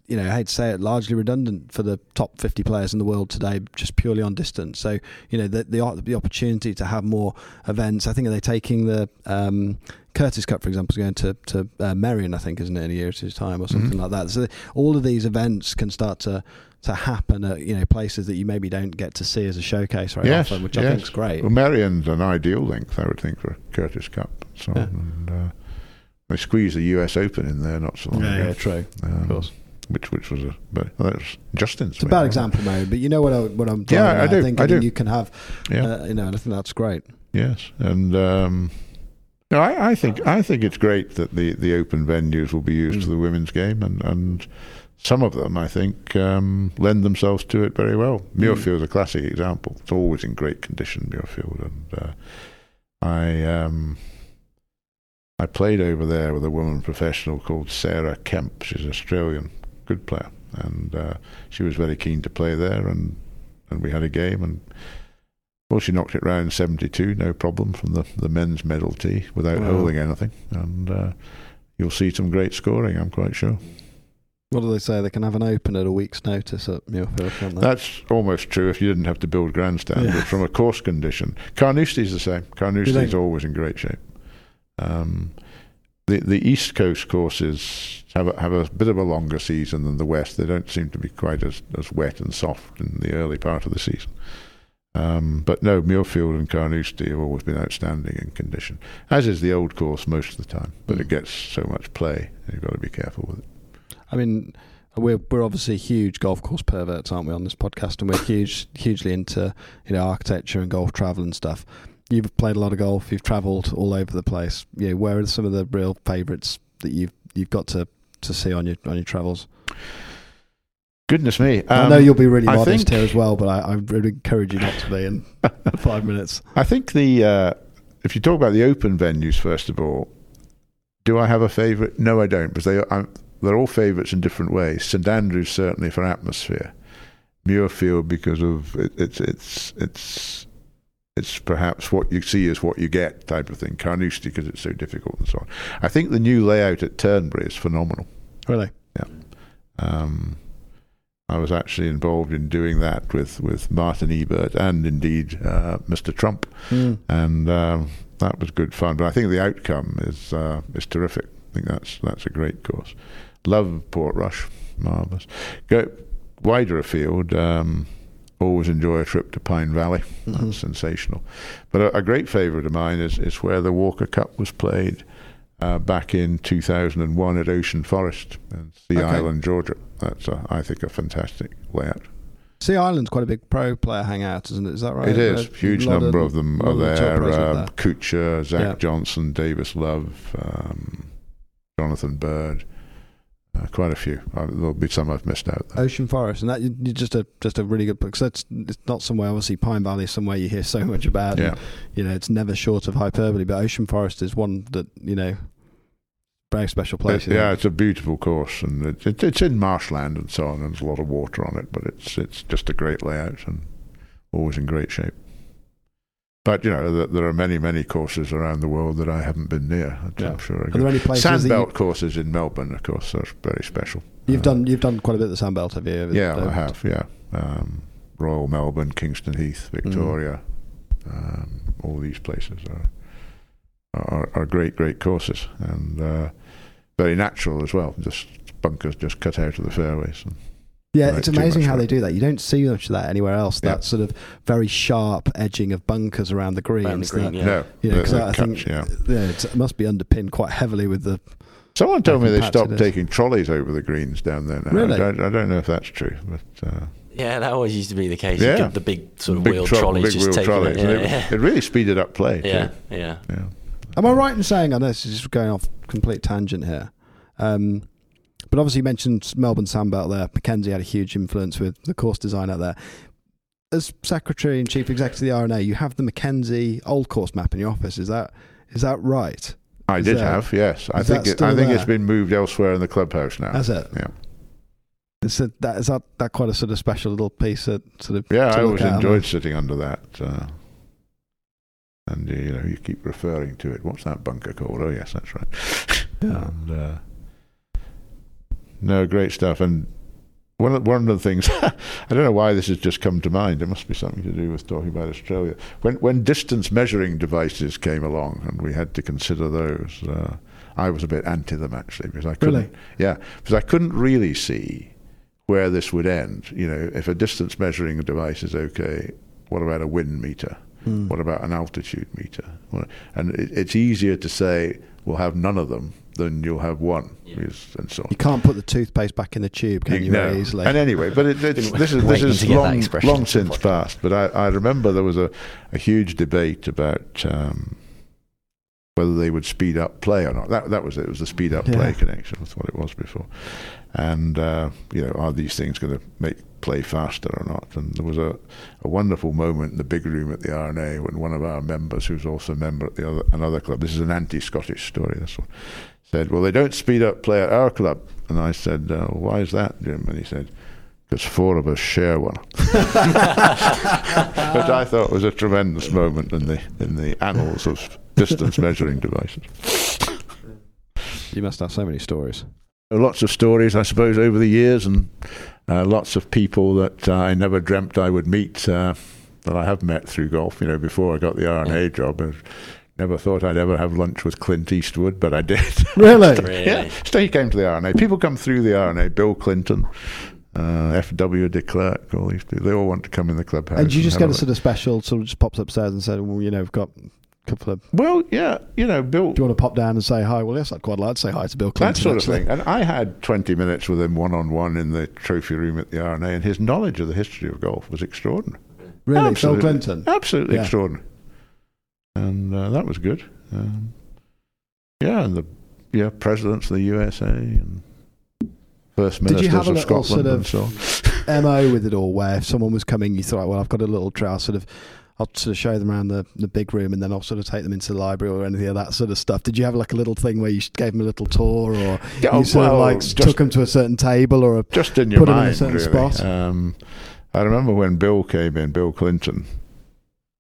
you know I hate to say it largely redundant for the top 50 players in the world today just purely on distance so you know the the, the opportunity to have more events I think are they taking the um, Curtis Cup for example is going to to uh, Merion I think isn't it in a year or two's time or something Mhm. like that so all of these events can start to to happen at you know places that you maybe don't get to see as a showcase very Yes, often which I think is great Well, Merion's an ideal length, I would think, for Curtis Cup. So, Yeah. and, uh, they squeezed the U.S. Open in there not so long yeah, ago. yeah true Um, of course Which, which was a, but well, that was Justin's. It's a bad example, Mary, but you know what, I, what I'm Yeah, driving I do, think I do. you can have, Yeah. uh, you know, and I think that's great. Yes, and um, no, I, I think I think it's great that the, the open venues will be used Mm. for the women's game, and, and some of them I think um, lend themselves to it very well. Mm. Muirfield's a classic example. It's always in great condition, Muirfield, and uh, I um, I played over there with a woman professional called Sarah Kemp. She's Australian, good player, and uh, she was very keen to play there, and and we had a game and. Well, she knocked it round 72, no problem, from the, the men's medal tee without Wow. holding anything. And uh, you'll see some great scoring, I'm quite sure. What do they say? They can have an open at a week's notice at Muirfield, can't they? That's almost true if you didn't have to build grandstand, Yeah. but from a course condition. Carnoustie's the same. Carnoustie's always in great shape. Um, the the East Coast courses have a, have a bit of a longer season than the West. They don't seem to be quite as, as wet and soft in the early part of the season. Um, but no, Muirfield and Carnoustie have always been outstanding in condition, as is the old course most of the time. But it gets so much play, you've got to be careful with it. I mean, We're we're obviously huge golf course perverts, aren't we, on this podcast? And we're huge, hugely into you know architecture and golf travel and stuff. You've played a lot of golf. You've travelled all over the place. Yeah, where are some of the real favourites that you've you've got to, to see on your on your travels? Goodness me! I know Um, you'll be really I modest think- here as well, but I, I would encourage you not to be in five minutes. I think the uh, if you talk about the open venues first of all, do I have a favourite? No, I don't, because they I'm, they're all favourites in different ways. St Andrews certainly for atmosphere, Muirfield because of it, it's it's it's it's perhaps what you see is what you get type of thing. Carnoustie because it's so difficult and so on. I think the new layout at Turnberry is phenomenal. Really? Um, I was actually involved in doing that with, with Martin Ebert and indeed uh, Mr. Trump, Mm. and um, that was good fun. But I think the outcome is uh, is terrific. I think that's that's a great course. Love Portrush, marvelous. Go wider afield. Um, always enjoy a trip to Pine Valley. Mhm. That's sensational. But a, a great favourite of mine is is where the Walker Cup was played. Uh, back in 2001 at Ocean Forest in Sea Okay. Island, Georgia. That's, a, I think, a fantastic layout. Sea Island's quite a big pro player hangout, isn't it? Is that right? It is. A Huge number of, them are the there. Uh, there. Kuchar, Zach Yeah. Johnson, Davis Love, um, Jonathan Byrd. Uh, quite a few. Uh, there'll be some I've missed out. Though. Ocean Forest, and that you you're just a just a really good because that's it's not somewhere. Obviously, Pine Valley is somewhere you hear so much about. Yeah. and, you know, it's never short of hyperbole. But Ocean Forest is one that you know, very special place. It- yeah, it's a beautiful course, and it, it, it's in marshland and so on. And there's a lot of water on it, but it's it's just a great layout and always in great shape. But you know, there, are many many courses around the world that I haven't been near. I'm Yeah. sure. I Are there any places that you, Sandbelt courses in Melbourne, of course, are very special. you've Uh, done you've done quite a bit of the Sandbelt, have you? Yeah, I have. Yeah, um, Royal Melbourne, Kingston Heath, Mm. Victoria, um, all these places are, are are great, great courses and uh, very natural as well. Just bunkers just cut out of the fairways. And, Yeah, Right, it's amazing how work. they do that. You don't see much of that anywhere else. Yeah. That sort of very sharp edging of bunkers around the greens. Around the green, that- yeah. No, You know, the- 'cause the I cuts, think yeah. yeah, it's, it must be underpinned quite heavily with the. Someone told me they stopped taking trolleys over the greens down there now. Really? I, don't, I don't know if that's true, but uh, Yeah, that always used to be the case. Yeah. The big sort of big wheel tro- trolleys big just wheel taking trolleys. it. and Yeah, it, it really speeded up play. too. yeah, yeah. yeah. Am I right in saying? I know this is just going off complete tangent here, um, but obviously you mentioned Melbourne Sandbelt there. Mackenzie had a huge influence with the course design out there. As secretary and chief executive of the R&A, you have the Mackenzie old course map in your office. Is that is that right? I Is did that- have, yes. I think it, I think it's there? been moved elsewhere in the clubhouse now. Has it? Yeah. Is that, that is that that quite a sort of special little piece that sort of Yeah, I always at, enjoyed sitting under that. Uh, and uh, you know, you keep referring to it. What's that bunker called? Oh, yes, that's right. Yeah. And, uh, no, great stuff. And one of, one of the things, I don't know why this has just come to mind. It must be something to do with talking about Australia. When when distance measuring devices came along, and we had to consider those, uh, I was a bit anti them actually because I couldn't. Really? Yeah, because I couldn't really see where this would end. You know, if a distance measuring device is okay, what about a wind meter? Hmm. What about an altitude meter? And it, it's easier to say we'll have none of them than you'll have one, because- and so on. You can't put the toothpaste back in the tube, can you? No. very easily. And anyway, but it, it's, this is this is to get that long, long since podcast. past. But I, I remember there was a, a huge debate about um, whether they would speed up play or not. That that was it. It was the speed up Yeah. play connection. Was what it was before. And uh, you know, are these things going to make play faster or not? And there was a, a wonderful moment in the big room at the R&A when one of our members, who's also a member at the other another club, this is an anti-Scottish story. This one said, "Well, they don't speed up play at our club." And I said, uh, "Why is that, Jim?" And he said, "Because four of us share one," which I thought was a tremendous moment in the in the annals of distance measuring devices. you must have so many stories. Lots of stories, I suppose, over the years, and uh, lots of people that uh, I never dreamt I would meet uh, that I have met through golf. You know, before I got the R&A job, I never thought I'd ever have lunch with Clint Eastwood, but I did. Really? Really? Yeah, so he came to the R&A. People come through the R&A. Bill Clinton, uh, F.W. de Klerk, all these people. They all want to come in the clubhouse. And you just have get a a sort of special, sort of just pops upstairs and said, "Well, you know, we've got a couple of. Well, yeah, you know, Bill. Do you want to pop down and say hi? Well, yes, I'd quite like to say hi to Bill Clinton. That sort of thing. And I had 20 minutes with him one on one in the trophy room at the R&A, and his knowledge of the history of golf was extraordinary. Really, Absolutely. Phil Clinton. Absolutely Yeah. extraordinary. And uh, that was good. Um, yeah, and the yeah presidents of the USA and first Did you ministers have a of little Scotland sort and of- so mo with it all, where if someone was coming, you thought, well, I've got a little trail, sort of. I'll sort of show them around the, the big room, and then I'll sort of take them into the library or anything of that sort of stuff. Did you have like a little thing where you gave them a little tour, or Yeah, you sort of like just- took them to a certain table, or a, Just in your Put 'em in a mind, certain really. spot. Um, I remember when Bill came in, Bill Clinton.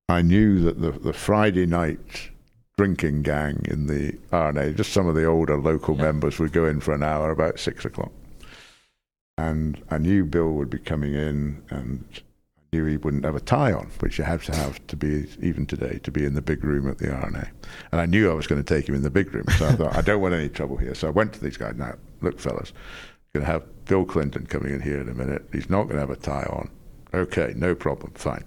I knew that the the Friday night drinking gang in the R&A, just some of the older local members, would go in for an hour about six o'clock. And I knew Bill would be coming in, and I knew he wouldn't have a tie on, which you have to have to be, even today, to be in the big room at the R&A. And I knew I was going to take him in the big room, so I thought, I don't want any trouble here. So I went to these guys, now, look, fellas, going to have Bill Clinton coming in here in a minute. He's not going to have a tie on. Okay, no problem, fine.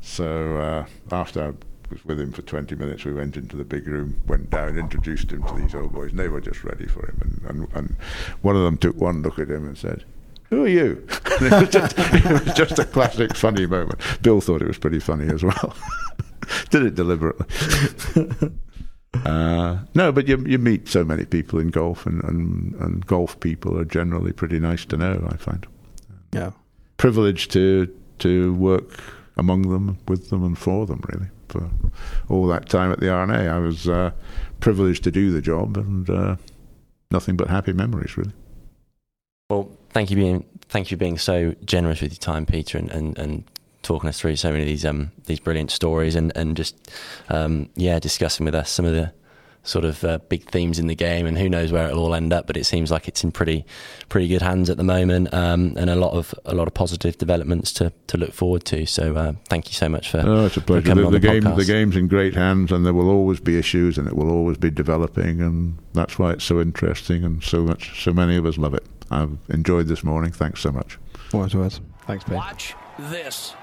So uh, after I was with him for 20 minutes, we went into the big room, went down, introduced him to these old boys, and they were just ready for him. And, and, and one of them took one look at him and said, who are you? It, was just, it was just a classic funny moment. Bill thought it was pretty funny as well. Did it deliberately. Uh, no, but you you meet so many people in golf, and, and, and golf people are generally pretty nice to know. I find yeah. Privileged to to work among them, with them, and for them. Really, for all that time at the R&A, I was uh, privileged to do the job, and uh, nothing but happy memories. Really. Well, thank you being thank you for being so generous with your time, Peter, and, and, and talking us through so many of these um these brilliant stories and and just um yeah discussing with us some of the sort of uh, big themes in the game and who knows where it'll all end up but it seems like it's in pretty pretty good hands at the moment um, and a lot of a lot of positive developments to to look forward to so uh, thank you so much for Oh, it's a pleasure. coming The, on the the game, podcast. the game's in great hands, and there will always be issues, and it will always be developing, and that's why it's so interesting, and so much, so many of us love it. I've enjoyed this morning. Thanks so much. Words, words. Thanks, Pete. Watch this.